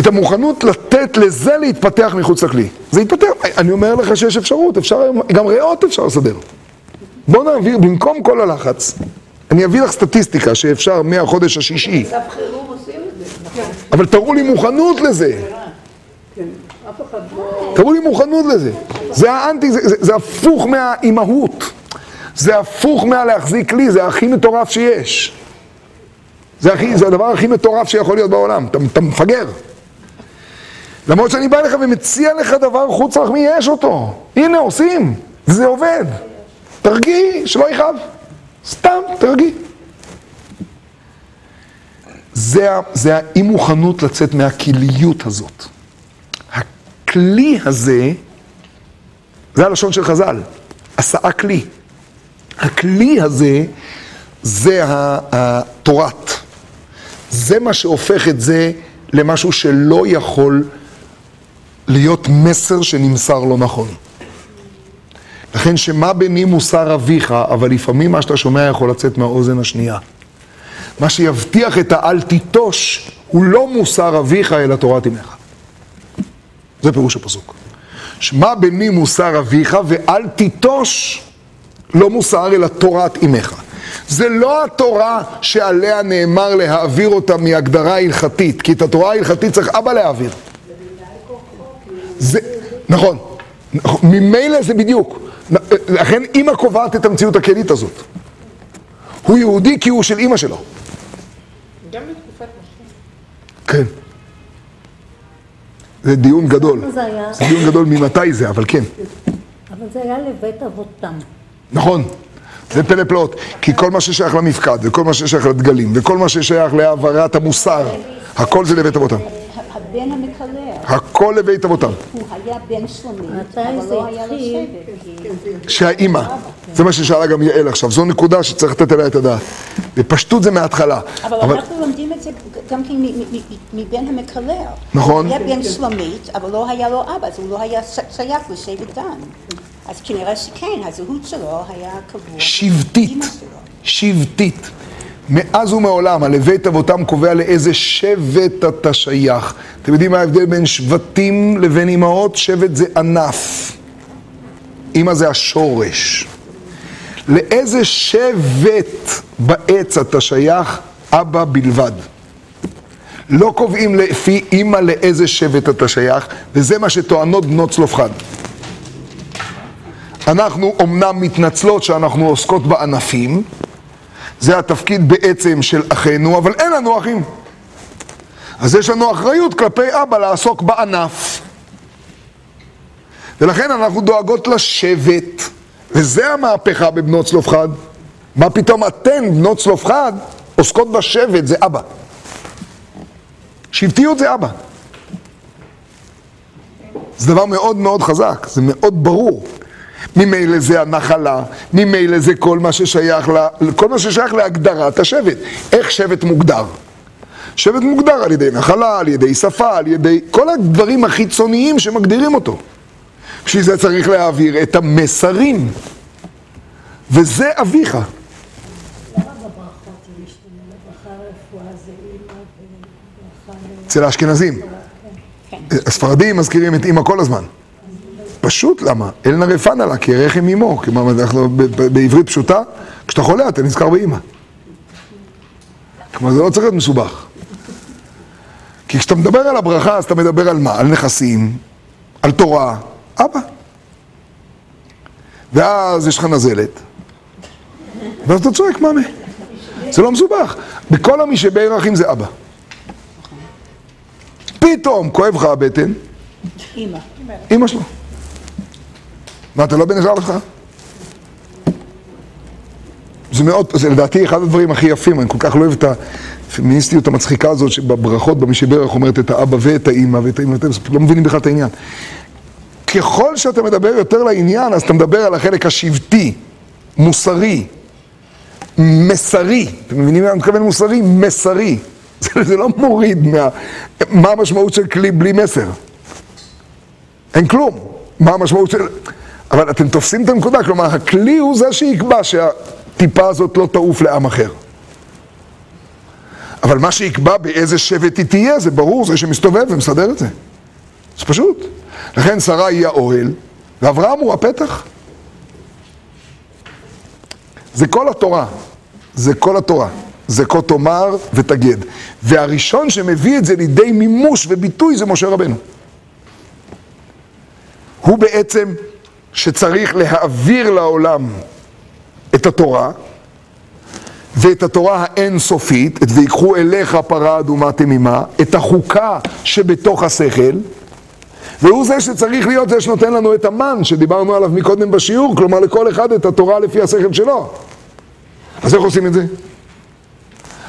את המוכנות לתת לזה להתפתח מחוץ לכלי. זה יתפתח, אני אומר לך שיש אפשרות, אפשר, גם ריאות אפשר לסדר. בוא נעביר, במקום כל הלחץ, אני אביא לך סטטיסטיקה שאפשר מהחודש השישי. אבל תראו לי מוכנות לזה. אחד לא... תראו לי מוכנות לזה. זה האנטי, זה הפוך מהאימהות. זה הפוך מהלהחזיק כלי, זה הכי מטורף שיש. זה, הכי, זה הדבר הכי מטורף שיכול להיות בעולם. אתה, אתה מפגר. למרות שאני בא לך ומציע לך דבר חוץ רחמי, יש אותו. הנה, עושים. וזה עובד. תרגיעי, שלא יכאב. סתם, תרגיעי. זה, זה האי מוכנות לצאת מהכליות הזאת. הכלי הזה, זה הלשון של חז"ל, עשאה כלי. הכלי הזה זה התורת. זה מה שהופך את זה למשהו שלא יכול להיות מסר שנמסר לא נכון. לכן שמה בני מוסר אביך, אבל לפעמים מה שאתה שומע יכול לצאת מהאוזן השנייה. מה שיבטיח את האל תיטוש הוא לא מוסר אביך אלא תורת אמך. זה פירוש הפסוק. שמע בני מוסר אביך ואל תיטוש לא מוסר אלא תורת אמך. זה לא התורה שעליה נאמר להעביר אותה מהגדרה הלכתית, כי את התורה ההלכתית צריך אבא להעביר. זה, נכון, ממילא זה בדיוק. לכן אימא קובעת את המציאות הכללית הזאת. הוא יהודי כי הוא של אימא שלו. גם בתקופת משה. כן. זה דיון גדול. זה היה, זה דיון גדול ממתי זה, אבל כן. אבל זה היה לבית אבותם. נכון. זה פלא פלאות. כי כל מה ששייך למפקד, וכל מה ששייך לדגלים, וכל מה ששייך להעברת המוסר, הכל זה לבית אבותם. הבן המקלל, הכל לבית אבותם. הוא היה בן שלומית, מתי אבל זה לא היה לו? שבט. שהאימא, זה מה ששאלה גם יעל עכשיו, זו נקודה שצריך לתת עליה את הדעת. בפשטות זה מההתחלה. אבל אנחנו לומדים את זה גם כן מבן המקלל. נכון. הוא היה בן שלומית, אבל לא היה לו אבא, אז הוא לא היה שייך לשבט דן. אז כנראה שכן, הזהות שלו היה קבוע. שבטית. שבטית. מאז ומעולם, הלבית אבותם קובע לאיזה שבט אתה שייך. אתם יודעים מה ההבדל בין שבטים לבין אמהות? שבט זה ענף. אמא זה השורש. לאיזה שבט בעץ אתה שייך? אבא בלבד. לא קובעים לפי אימא לאיזה שבט אתה שייך, וזה מה שטוענות בנות צלופחד. אנחנו אומנם מתנצלות שאנחנו עוסקות בענפים, זה התפקיד בעצם של אחינו, אבל אין לנו אחים. אז יש לנו אחריות כלפי אבא לעסוק בענף. ולכן אנחנו דואגות לשבט, וזה המהפכה בבנות צלופחד. מה פתאום אתן, בנות צלופחד, עוסקות בשבט, זה אבא. שבטיות זה אבא. זה דבר מאוד מאוד חזק, זה מאוד ברור. ממילא זה הנחלה, ממילא זה כל מה ששייך, ל, כל מה ששייך להגדרת השבט. איך שבט מוגדר? שבט מוגדר על ידי נחלה, על ידי שפה, על ידי כל הדברים החיצוניים שמגדירים אותו. בשביל זה צריך להעביר את המסרים. וזה אביך. אצל האשכנזים. הספרדים מזכירים את אימא כל הזמן. פשוט למה? אלנה רפנה לה, כי רחם אימו. כלומר, אנחנו בעברית פשוטה, כשאתה חולה אתה נזכר באימא. כלומר, זה לא צריך להיות מסובך. כי כשאתה מדבר על הברכה, אז אתה מדבר על מה? על נכסים, על תורה, אבא. ואז יש לך נזלת, ואז אתה צועק מאמה. זה לא מסובך. בכל המי שבערכים זה אבא. פתאום כואב לך הבטן, אימא. אמא שלו. מה, אתה לא בן עזר לך? זה מאוד, זה לדעתי אחד הדברים הכי יפים, אני כל כך לא אוהב את הפמיניסטיות המצחיקה הזאת שבברכות במי שברך אומרת את האבא ואת האימא ואת האימא, אתם לא מבינים בכלל את העניין. ככל שאתה מדבר יותר לעניין, אז אתה מדבר על החלק השבטי, מוסרי, מסרי. אתם מבינים מה אני מתכוון מוסרי? מסרי. [LAUGHS] זה, זה לא מוריד מה... מה המשמעות של כלי בלי מסר. אין כלום. מה המשמעות של... אבל אתם תופסים את הנקודה, כלומר, הכלי הוא זה שיקבע שהטיפה הזאת לא תעוף לעם אחר. אבל מה שיקבע באיזה שבט היא תהיה, זה ברור, זה שמסתובב ומסדר את זה. זה פשוט. לכן שרה היא האוהל, ואברהם הוא הפתח. זה כל התורה. זה כל התורה. זה כה תאמר ותגד. והראשון שמביא את זה לידי מימוש וביטוי זה משה רבנו. הוא בעצם שצריך להעביר לעולם את התורה, ואת התורה האינסופית, את ויקחו אליך פרה אדומה תמימה, את החוקה שבתוך השכל, והוא זה שצריך להיות זה שנותן לנו את המן שדיברנו עליו מקודם בשיעור, כלומר לכל אחד את התורה לפי השכל שלו. אז איך עושים את זה?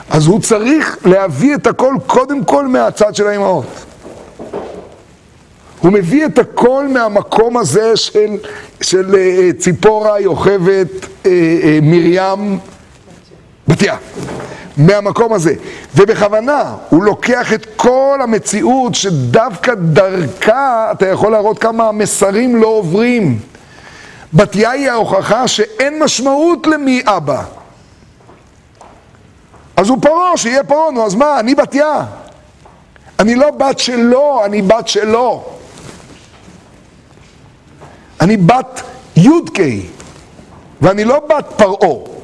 אז הוא צריך להביא את הכל קודם כל מהצד של האמהות. הוא מביא את הכל מהמקום הזה של, של אה, ציפורה, יוכבד, אה, אה, מרים, בתיה. מהמקום הזה. ובכוונה, הוא לוקח את כל המציאות שדווקא דרכה אתה יכול להראות כמה המסרים לא עוברים. בתיה היא ההוכחה שאין משמעות למי אבא. אז הוא פרעה, שיהיה פרעה, נו אז מה, אני בתיה. אני לא בת שלו, אני בת שלו. אני בת י"ק, ואני לא בת פרעה.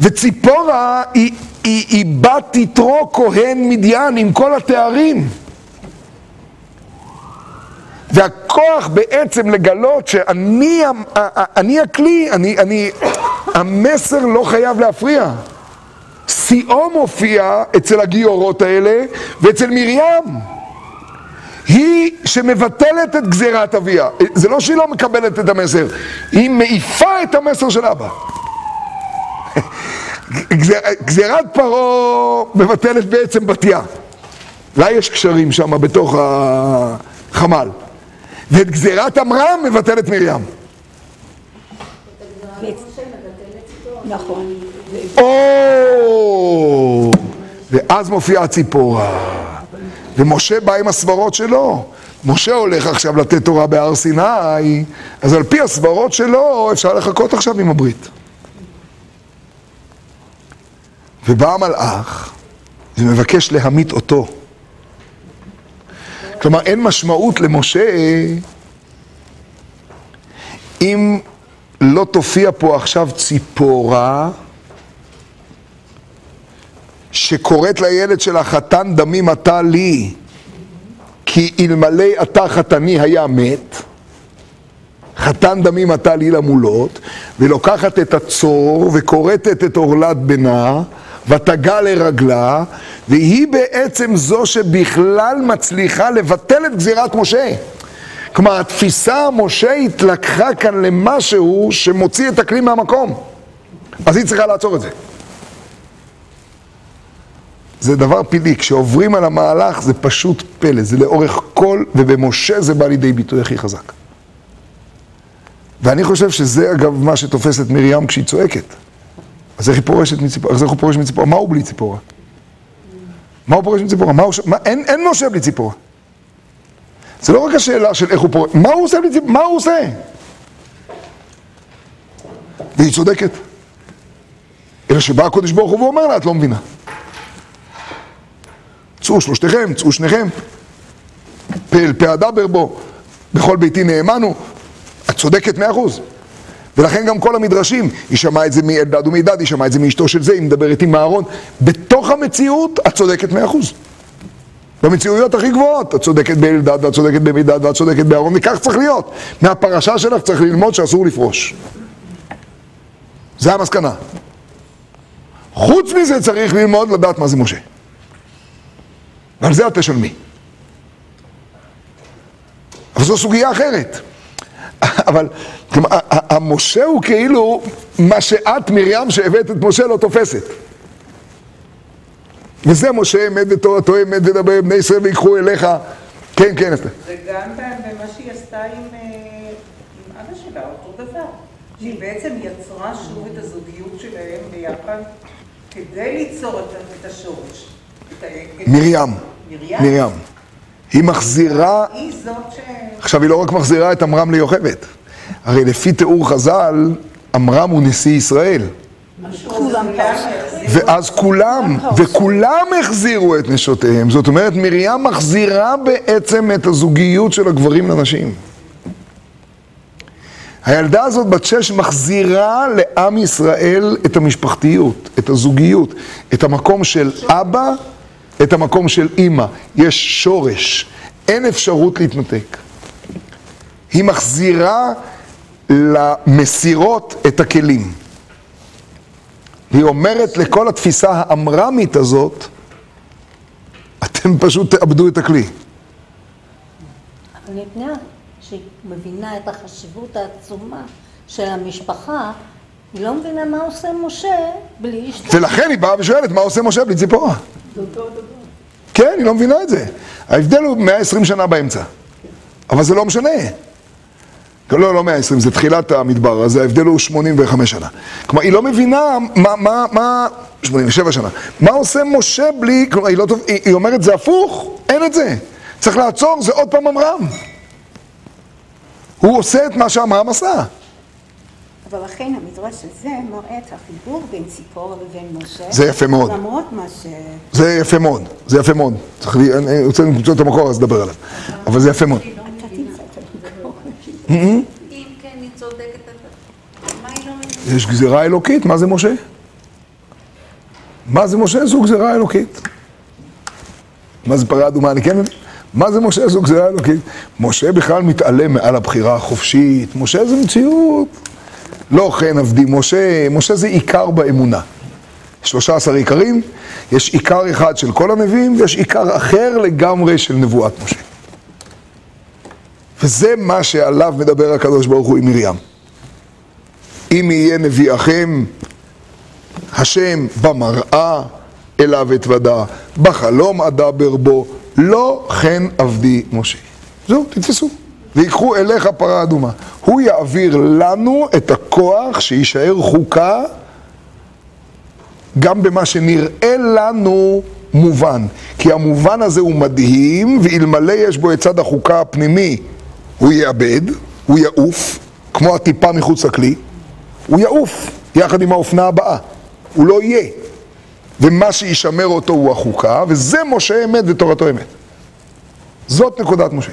וציפורה היא, היא, היא בת יתרו כהן מדיין עם כל התארים. והכוח בעצם לגלות שאני אני הכלי, אני, אני, המסר לא חייב להפריע. שיאו מופיע אצל הגיורות האלה ואצל מרים. היא שמבטלת את גזירת אביה. זה לא שהיא לא מקבלת את המסר, היא מעיפה את המסר של אבא. [LAUGHS] גזיר, גזירת פרעה מבטלת בעצם בתיה. לה יש קשרים שם בתוך החמ"ל. ואת גזירת עמרם מבטלת מרים. נכון. או! ואז מופיעה ציפורה. ומשה בא עם הסברות שלו. משה הולך עכשיו לתת תורה בהר סיני, אז על פי הסברות שלו אפשר לחכות עכשיו עם הברית. ובא המלאך ומבקש להמית אותו. כלומר, אין משמעות למשה אם לא תופיע פה עכשיו ציפורה שקוראת לילד שלה חתן דמים אתה לי כי אלמלא אתה חתני היה מת חתן דמים אתה לי למולות ולוקחת את הצור וכורתת את עורלת בנה ותגע לרגלה והיא בעצם זו שבכלל מצליחה לבטל את גזירת משה. כלומר התפיסה המושאית לקחה כאן למשהו שמוציא את הכלי מהמקום. אז היא צריכה לעצור את זה זה דבר פילי, כשעוברים על המהלך זה פשוט פלא, זה לאורך כל, ובמשה זה בא לידי ביטוי הכי חזק. ואני חושב שזה אגב מה שתופס את מרים כשהיא צועקת. אז איך היא פורשת מציפורה? איך הוא פורש מציפורה? מה הוא בלי ציפורה? מה הוא פורש מציפורה? מה הוא. מה... אין, אין משה בלי ציפורה. זה לא רק השאלה של איך הוא פורש, מה הוא עושה בלי ציפורה? מה הוא עושה? והיא צודקת. אלא שבא הקודש ברוך הוא ואומר לה, את לא מבינה. צאו שלושתכם, צאו שניכם. פה אל פה אדבר בו, בכל ביתי נאמנו. את צודקת מאה אחוז. ולכן גם כל המדרשים, היא שמעה את זה מאלדד ומידד, היא שמעה את זה מאשתו של זה, היא מדברת עם אהרון. בתוך המציאות, את צודקת מאה אחוז. במציאויות הכי גבוהות, את צודקת באלדד, ואת צודקת במידד, ואת צודקת באהרון, וכך צריך להיות. מהפרשה שלך צריך ללמוד שאסור לפרוש. זה המסקנה. חוץ מזה צריך ללמוד לדעת מה זה משה. ועל זה את תשלמי. אבל זו סוגיה אחרת. [LAUGHS] אבל כלומר, המשה הוא כאילו מה שאת, מרים, שהבאת את משה, לא תופסת. וזה משה אמת ותורתו אמת ודבר בני ישראל ויקחו אליך. כן, כן, אסתר. וגם במה שהיא עשתה עם, אה, עם אבא שלה, אותו דבר. שהיא בעצם יצרה שוב את הזוגיות שלהם ביחד כדי ליצור את, את השורש. מרים. מרים. היא מחזירה, היא זאת ש... עכשיו היא לא רק מחזירה את עמרם ליוכבד. הרי לפי תיאור חז"ל, עמרם הוא נשיא ישראל. ואז כולם, וכולם החזירו את נשותיהם. זאת אומרת, מרים מחזירה בעצם את הזוגיות של הגברים לנשים. הילדה הזאת בת שש מחזירה לעם ישראל את המשפחתיות, את הזוגיות, את המקום של אבא, את המקום של אימא. יש שורש, אין אפשרות להתנתק. היא מחזירה למסירות את הכלים. והיא אומרת לכל התפיסה האמרמית הזאת, אתם פשוט תאבדו את הכלי. אבל מפני שהיא מבינה את החשיבות העצומה של המשפחה, היא לא מבינה מה עושה משה בלי אשתו. ולכן היא באה ושואלת, מה עושה משה בלי ציפורה? כן, היא לא מבינה את זה. ההבדל הוא 120 שנה באמצע. אבל זה לא משנה. לא, לא 120, זה תחילת המדבר, אז ההבדל הוא 85 שנה. כלומר, היא לא מבינה מה, מה, מה, 87 שנה. מה עושה משה בלי, כלומר, היא לא טוב, היא, היא אומרת, זה הפוך, אין את זה. צריך לעצור, זה עוד פעם עמרם. הוא עושה את מה שעמרם עשה. אבל לכן המדרש הזה מראה את החיבור בין ציפורה לבין משה. זה יפה מאוד. למרות מה ש... זה יפה מאוד, זה יפה מאוד. צריך לי, אני רוצה למצוא את המקור, אז נדבר עליו. אבל זה יפה מאוד. אתה תמצא את המקור. אם כן, היא צודקת, לא? יש גזירה אלוקית, מה זה משה? מה זה משה? זו גזירה אלוקית. מה זה פרה אדומה? אני כן מבין. מה זה משה? זו גזירה אלוקית. משה בכלל מתעלם מעל הבחירה החופשית. משה זה מציאות. לא כן עבדי משה, משה זה עיקר באמונה. 13 עיקרים, יש עיקר אחד של כל הנביאים ויש עיקר אחר לגמרי של נבואת משה. וזה מה שעליו מדבר הקדוש ברוך הוא עם מרים. אם יהיה נביאכם, השם במראה אליו אתוודה, בחלום אדבר בו, לא כן עבדי משה. זהו, תתפסו. ויקחו אליך פרה אדומה. הוא יעביר לנו את הכוח שיישאר חוקה גם במה שנראה לנו מובן. כי המובן הזה הוא מדהים, ואלמלא יש בו את צד החוקה הפנימי, הוא יאבד, הוא יעוף, כמו הטיפה מחוץ לכלי, הוא יעוף יחד עם האופנה הבאה, הוא לא יהיה. ומה שישמר אותו הוא החוקה, וזה משה אמת ותורתו אמת. זאת נקודת משה.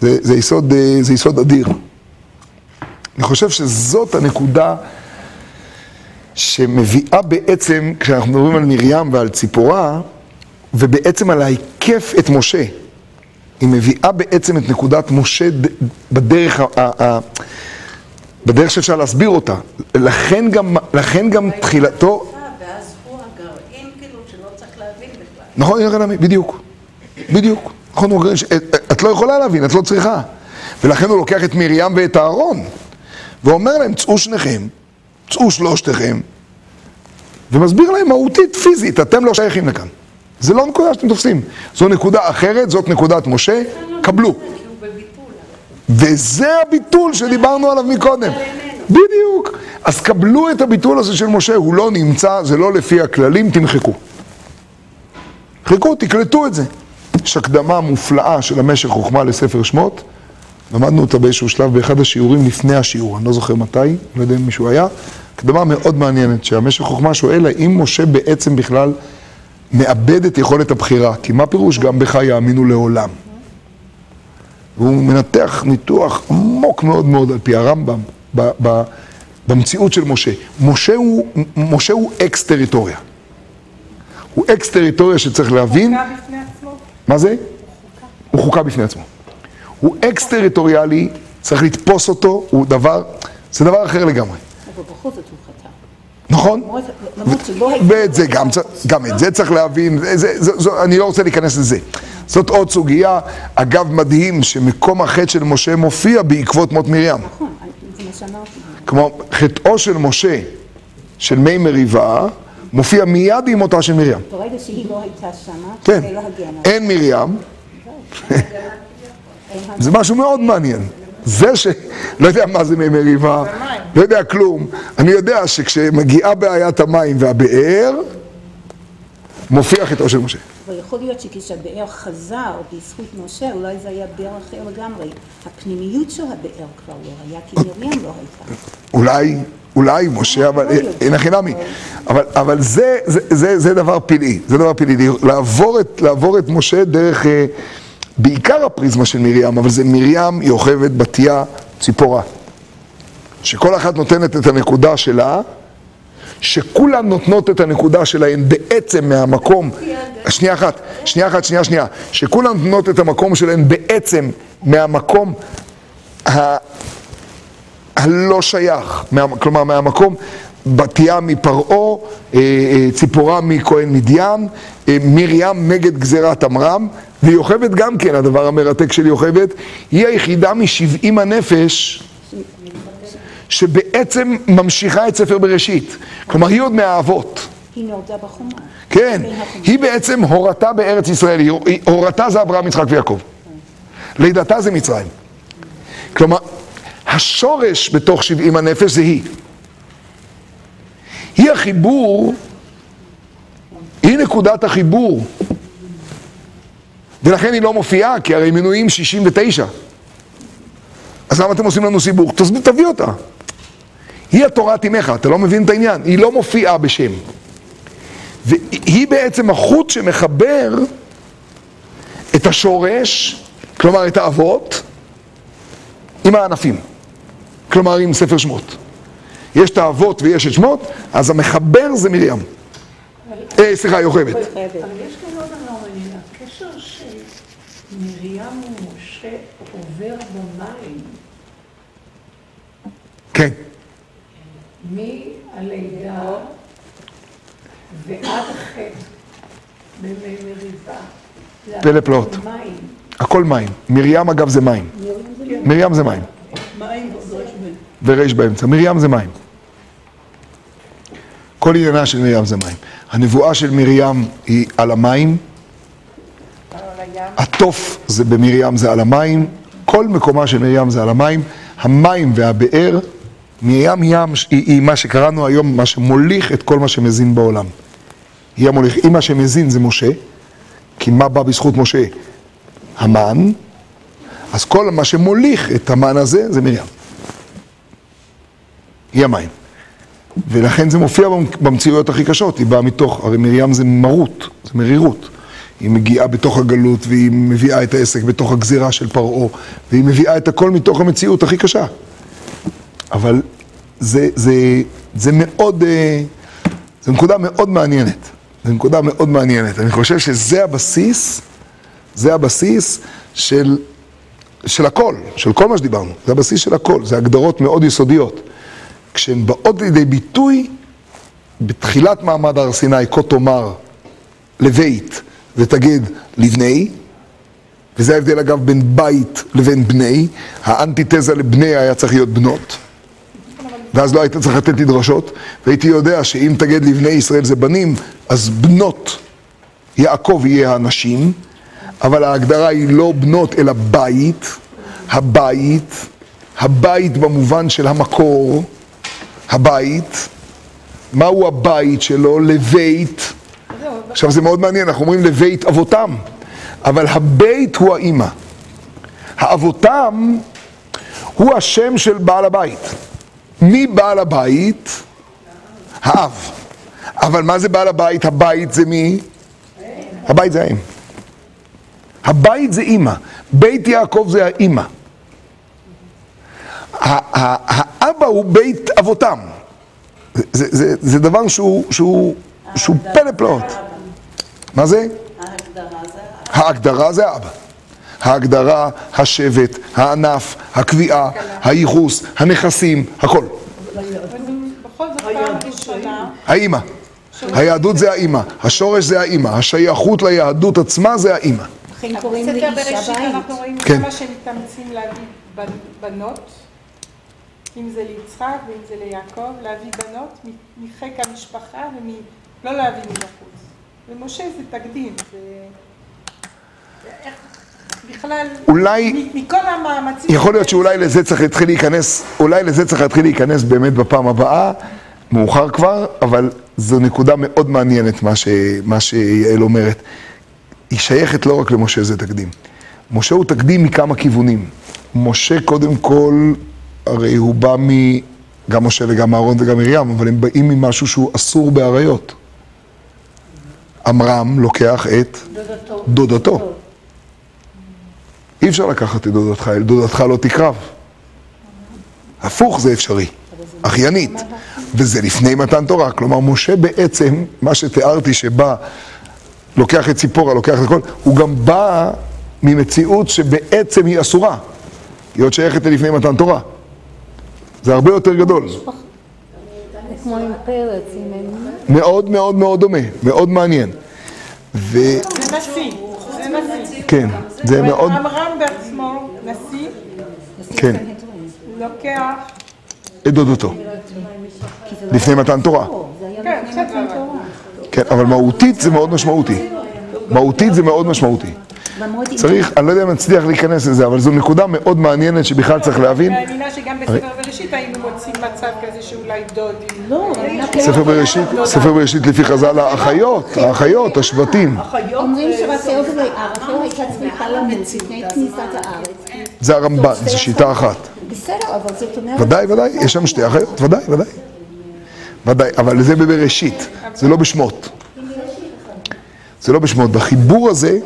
זה, זה, יסוד, אה, זה יסוד אדיר. אני חושב שזאת הנקודה שמביאה בעצם, כשאנחנו מדברים על מרים ועל ציפורה, ובעצם על ההיקף את משה. היא מביאה בעצם את נקודת משה בדרך, ה- ה- ה- בדרך שאפשר להסביר אותה. לכן גם, לכן גם תחילתו... ואז הוא הגרעין, כאילו, שלא צריך להבין בכלל. נכון, בדיוק. בדיוק. נכון, את- לא יכולה להבין, את לא צריכה. ולכן הוא לוקח את מרים ואת אהרון, ואומר להם, צאו שניכם, צאו שלושתכם, ומסביר להם מהותית, פיזית, אתם לא שייכים לכאן. זה לא נקודה שאתם תופסים. זו נקודה אחרת, זאת נקודת משה, קבלו. וזה הביטול שדיברנו עליו מקודם. בדיוק. אז קבלו את הביטול הזה של משה, הוא לא נמצא, זה לא לפי הכללים, תמחקו. תמחקו, תקלטו את זה. יש הקדמה מופלאה של המשך חוכמה לספר שמות. למדנו אותה באיזשהו שלב באחד השיעורים לפני השיעור, אני לא זוכר מתי, לא יודע אם מישהו היה. הקדמה מאוד מעניינת, שהמשך חוכמה שואל האם משה בעצם בכלל מאבד את יכולת הבחירה, כי מה פירוש גם בך יאמינו לעולם? והוא מנתח ניתוח עמוק מאוד מאוד על פי הרמב"ם ב- ב- במציאות של משה. משה הוא, משה הוא אקס טריטוריה. הוא אקס טריטוריה שצריך להבין. מה זה? הוא חוקה בפני עצמו. הוא אקס טריטוריאלי, צריך לתפוס אותו, הוא דבר, זה דבר אחר לגמרי. אבל בכל זאת הוא חטא. נכון? ואת זה גם, גם את זה צריך להבין, זה, זה, זה, אני לא רוצה להיכנס לזה. זאת עוד סוגיה. אגב, מדהים שמקום החטא של משה מופיע בעקבות מות מרים. נכון, זה מה שאמרתי. כמו חטאו של משה, של מי מריבה, מופיע מיד עם מותה של מרים. ברגע שהיא לא הייתה שמה, כן, עליו. אין מרים, [LAUGHS] זה משהו מאוד מעניין. זה ש... לא יודע מה זה מריבה, לא יודע כלום. אני יודע שכשמגיעה בעיית המים והבאר, מופיע חטאו של משה. אבל יכול להיות שכשהבאר חזר בזכות משה, אולי זה היה באר אחר לגמרי. הפנימיות של הבאר כבר לא היה, כי מרים לא הייתה. אולי, אולי משה, אבל אין הכי נמי. אבל, אבל זה, זה, זה, זה דבר פלאי, זה דבר פלאי. לעבור את, לעבור את משה דרך, אה, בעיקר הפריזמה של מרים, אבל זה מרים, יוכבד, בתיה, ציפורה. שכל אחת נותנת את הנקודה שלה, שכולן נותנות את הנקודה שלהן בעצם מהמקום, שנייה אחת, שנייה אחת, שנייה, שנייה, שכולן נותנות את המקום שלהן בעצם מהמקום. הלא שייך, מה, כלומר מהמקום בתיה מפרעה, אה, אה, ציפורה מכהן מדיין, אה, מרים נגד גזירת עמרם, ויוכבד גם כן, הדבר המרתק של יוכבד, היא היחידה משבעים הנפש שבעצם ממשיכה את ספר בראשית. כלומר, היא עוד מהאבות. היא נולדה בחומה. כן, היא בעצם הורתה בארץ ישראל, הורתה זה אברהם, יצחק ויעקב. לידתה זה מצרים. כלומר, השורש בתוך שבעים הנפש זה היא. היא החיבור, היא נקודת החיבור. ולכן היא לא מופיעה, כי הרי מנויים 69. אז למה אתם עושים לנו סיבוך? תביא אותה. היא התורת אמך, אתה לא מבין את העניין? היא לא מופיעה בשם. והיא בעצם החוט שמחבר את השורש, כלומר את האבות, עם הענפים. כלומר עם ספר שמות. יש את האבות ויש את שמות, אז המחבר זה מרים. אה, סליחה, יוכבד. אבל יש כאן עוד דבר מעניין, הקשר של מרים ומשה עובר במים כן, מהלידה ועד החטא במי מריבה. פלא פלאות. הכל מים. מרים אגב זה מים. מרים זה מים. ריש וריש באמצע. מרים זה מים. כל עניינה של מרים זה מים. הנבואה של מרים היא על המים. התוף זה במרים זה על המים, כל מקומה של מרים זה על המים, המים והבאר, מרים המ- היא, היא מה שקראנו היום, מה שמוליך את כל מה שמזין בעולם. היא המוליך, אם מה שמזין זה משה, כי מה בא בזכות משה? המן, אז כל מה שמוליך את המן הזה זה מרים. היא המים. ולכן זה מופיע במציאויות הכי קשות, היא באה מתוך, הרי מרים זה מרות, זה מרירות. היא מגיעה בתוך הגלות והיא מביאה את העסק בתוך הגזירה של פרעה, והיא מביאה את הכל מתוך המציאות הכי קשה. אבל זה, זה, זה מאוד, אה, זו נקודה מאוד מעניינת. זו נקודה מאוד מעניינת. אני חושב שזה הבסיס, זה הבסיס של, של הכל, של כל מה שדיברנו. זה הבסיס של הכל, זה הגדרות מאוד יסודיות. כשהן באות לידי ביטוי, בתחילת מעמד הר סיני, כה תאמר לבית ותגיד לבני, וזה ההבדל אגב בין בית לבין בני, האנטיתזה לבני היה צריך להיות בנות, ואז לא היית צריך לתת לי דרשות, והייתי יודע שאם תגיד לבני ישראל זה בנים, אז בנות יעקב יהיה הנשים, אבל ההגדרה היא לא בנות אלא בית, הבית, הבית במובן של המקור, הבית, מהו הבית שלו? לבית. עכשיו זה מאוד מעניין, אנחנו אומרים לבית אבותם, אבל הבית הוא האימא. האבותם הוא השם של בעל הבית. מי בעל הבית? האב. אבל מה זה בעל הבית? הבית זה מי? הבית זה האם. הבית זה אימא. בית יעקב זה האימא. האבא הוא בית אבותם. זה, זה, זה, זה דבר שהוא, שהוא, שהוא פלא פלאות. מה זה? ההגדרה זה... האבא. ההגדרה, השבט, הענף, הקביעה, הייחוס, הנכסים, הכל. האימא. היהדות זה האימא, השורש זה האימא, השייכות ליהדות עצמה זה האימא. לכן קוראים בספר לאישה בראשית בית. אנחנו רואים כן. כמה שמתאמצים להביא בנ- בנות, אם זה ליצחק ואם זה ליעקב, להביא בנות מחיק המשפחה ולא להביא מבחוץ. ומשה זה תקדים, זה... זה איך... בכלל, אולי- מכל המאמצים... יכול להיות שאולי לזה צריך להתחיל להיכנס, אולי לזה צריך להתחיל להיכנס באמת בפעם הבאה, מאוחר כבר, אבל זו נקודה מאוד מעניינת מה, ש, מה שיעל אומרת. היא שייכת לא רק למשה, זה תקדים. משה הוא תקדים מכמה כיוונים. משה קודם כל, הרי הוא בא מ... גם משה וגם אהרון וגם מרים, אבל הם באים ממשהו שהוא אסור באריות. עמרם לוקח את דודתו. אי אפשר לקחת את דודתך, אל דודתך לא תקרב. הפוך זה אפשרי, אחיינית. וזה לפני מתן תורה. כלומר, משה בעצם, מה שתיארתי שבא, לוקח את ציפורה, לוקח את הכל, הוא גם בא ממציאות שבעצם היא אסורה. היא עוד שייכת ללפני מתן תורה. זה הרבה יותר גדול. כמו עם פרץ, עם... מאוד מאוד מאוד דומה, מאוד מעניין. וכן, זה נשיא, זה נשיא. זה מאוד, עמרם בעצמו, נשיא, כן, לוקח... את דודתו. לפני מתן תורה. כן, בסדר. כן, אבל מהותית זה מאוד משמעותי. מהותית זה מאוד משמעותי. צריך, אני לא יודע אם נצליח להיכנס לזה, אבל זו נקודה מאוד מעניינת שבכלל צריך להבין. אני מאמינה שגם בספר בראשית היינו מוצאים מצב כזה שאולי דודים. לא, ספר בראשית, ספר בראשית לפי חז"ל, האחיות, האחיות, השבטים. אומרים שרחל רחל הייתה צריכה למות לפני כניסת הארץ. זה הרמב"ן, זו שיטה אחת. בסדר, אבל זאת אומרת... ודאי, ודאי, יש שם שתי אחיות, ודאי, ודאי. ודאי, אבל זה בבראשית, זה לא בשמות. זה לא בשמות. בחיבור הזה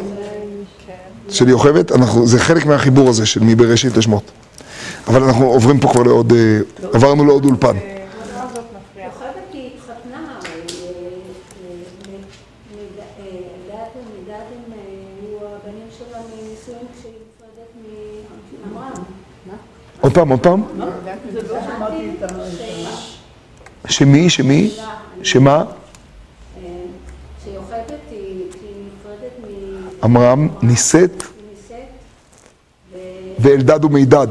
של יוכבד, זה חלק מהחיבור הזה של מבראשית לשמות. אבל אנחנו עוברים פה כבר לעוד, אה, עברנו לעוד אולפן. יוכבד היא התחתנה, אה, אה, מד- אה, דעת ומדעת הם אה, היו הבנים שלה מנישואים כשהיא נפרדת מעמרם. עוד פעם, עוד פעם. שמי, שמי? שמה? אה, שיוכבד היא נפרדת עמרם נישאת ואלדד ומידד.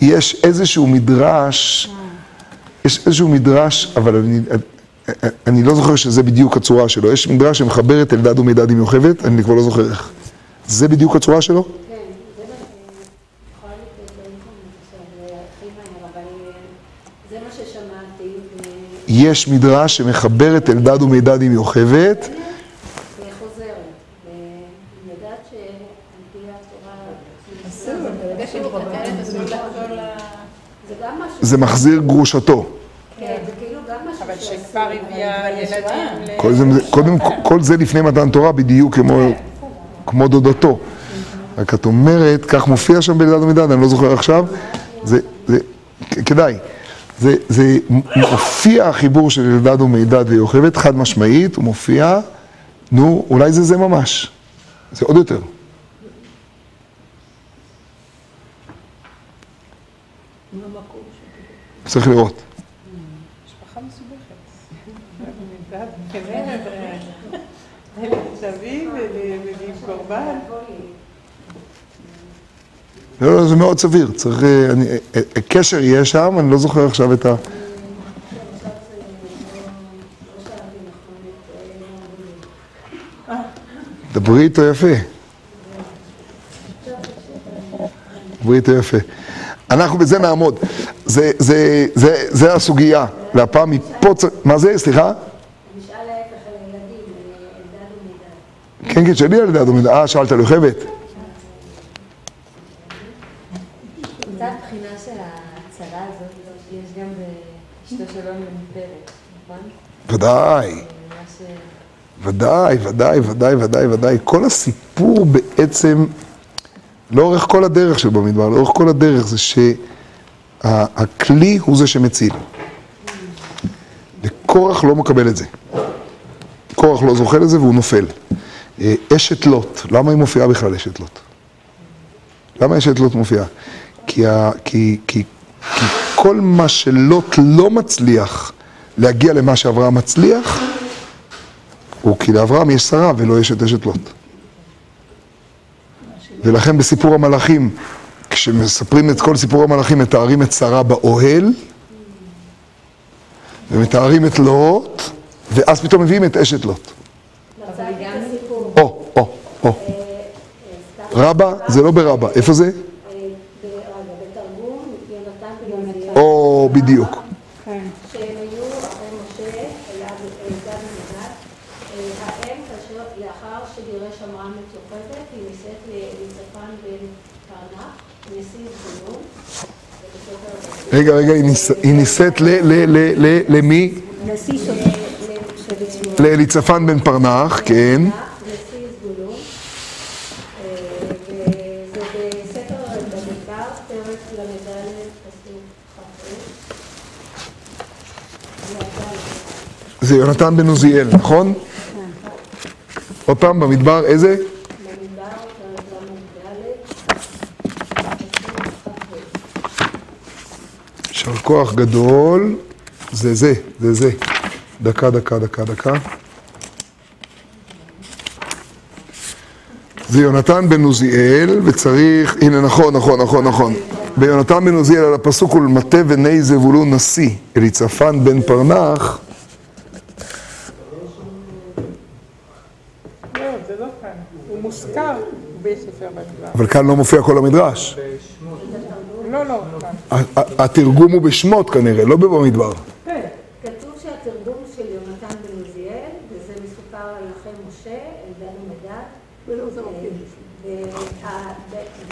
יש איזשהו מדרש, יש איזשהו מדרש, אבל אני, אני לא זוכר שזה בדיוק הצורה שלו. יש מדרש שמחבר את אלדד ומידד עם יוכבד, אני כבר לא זוכר איך. זה בדיוק הצורה שלו? כן, זה מה יכולה לתת לאינטרנט עכשיו הכי מהר, אבל אה, זה מה ששמעתי, ו- יש מדרש שמחבר את אלדד ומידד עם יוכבד, ל... זה מחזיר גרושתו. כן, כאילו. כל זה, קודם, כל זה לפני מתן תורה, בדיוק כמו, כמו דודתו. רק את אומרת, כך מופיע שם באלדד ומידד, אני לא זוכר עכשיו, זה, כדאי. זה, זה מופיע החיבור של אלדד ומידד ויוכבד, חד משמעית, הוא מופיע, נו, אולי זה זה ממש. זה עוד יותר. צריך לראות. משפחה לא, לא, זה מאוד סביר, צריך, אה, אני, אה, אה, קשר יהיה שם, אני לא זוכר עכשיו את ה... דברי איתו יפה. דברי איתו יפה. אנחנו בזה נעמוד. זה, זה, זה, זה הסוגיה, והפעם מפה צריך, מה זה? סליחה? כן, כן, שלי על ידי מידע. אה, שאלת על יוכבד? אותה בחינה של ההצהרה הזאת, יש גם באשתו של עומר מפרק, נכון? ודאי. ודאי, ודאי, ודאי, ודאי, ודאי. כל הסיפור בעצם, לאורך כל הדרך של במדבר, לאורך כל הדרך, זה שהכלי הוא זה שמציל. וקורח לא מקבל את זה. קורח לא זוכה לזה והוא נופל. אשת לוט, למה היא מופיעה בכלל אשת לוט? למה אשת לוט מופיעה? כי, ה, כי, כי, כי כל מה שלוט לא מצליח להגיע למה שאברהם מצליח, הוא כי לאברהם יש שרה ולא יש את אשת לוט. ולכן בסיפור המלאכים, כשמספרים את כל סיפור המלאכים, מתארים את שרה באוהל, ומתארים את לוט, ואז פתאום מביאים את אשת לוט. או, או, או. רבה, זה לא ברבה, איפה זה? אה, או, בדיוק. כן. שהם היו אחרי משה, אלעד אלדד ומדד. האם, כאשר לאחר שגירש אמרם את יוכבד, היא נישאת ליצפן בן קרנח, נשיא זבולון, ובספר רגע, רגע, היא נישאת למי? לאליצפן בן פרנח, כן. זה יונתן בן עוזיאל, נכון? עוד פעם, במדבר איזה? כוח גדול. זה זה, זה זה. דקה, דקה, דקה, דקה. זה יונתן בן עוזיאל, וצריך, הנה נכון, נכון, נכון, נכון. ביונתן בן עוזיאל על הפסוק ולמטה בני זבולון נשיא, אליצפן בן פרנח, לא, לא. אבל כאן לא מופיע כל המדרש. לא, לא, התרגום הוא בשמות כנראה, לא במדבר. כתוב שהתרגום של יונתן בן עוזיאל, וזה מסופר על אחרי משה, אלדד ומדד. ולא זה מופיע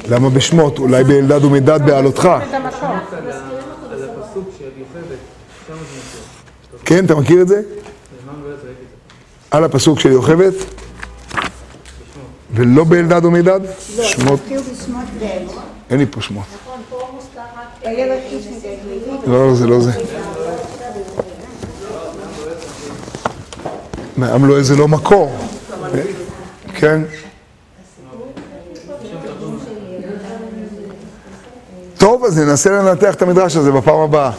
למה בשמות? אולי באלדד ומדד בעלותך. כן, אתה מכיר את זה? על הפסוק של יוכבד? ולא באלדד ומדד? שמות, בשמות ב'. אין לי פה שמות. נכון, פה מוזכר רק איילת קישינגר. לא, לא, זה לא זה. מעם לו איזה לא מקור. כן? טוב, אז ננסה לנתח את המדרש הזה בפעם הבאה.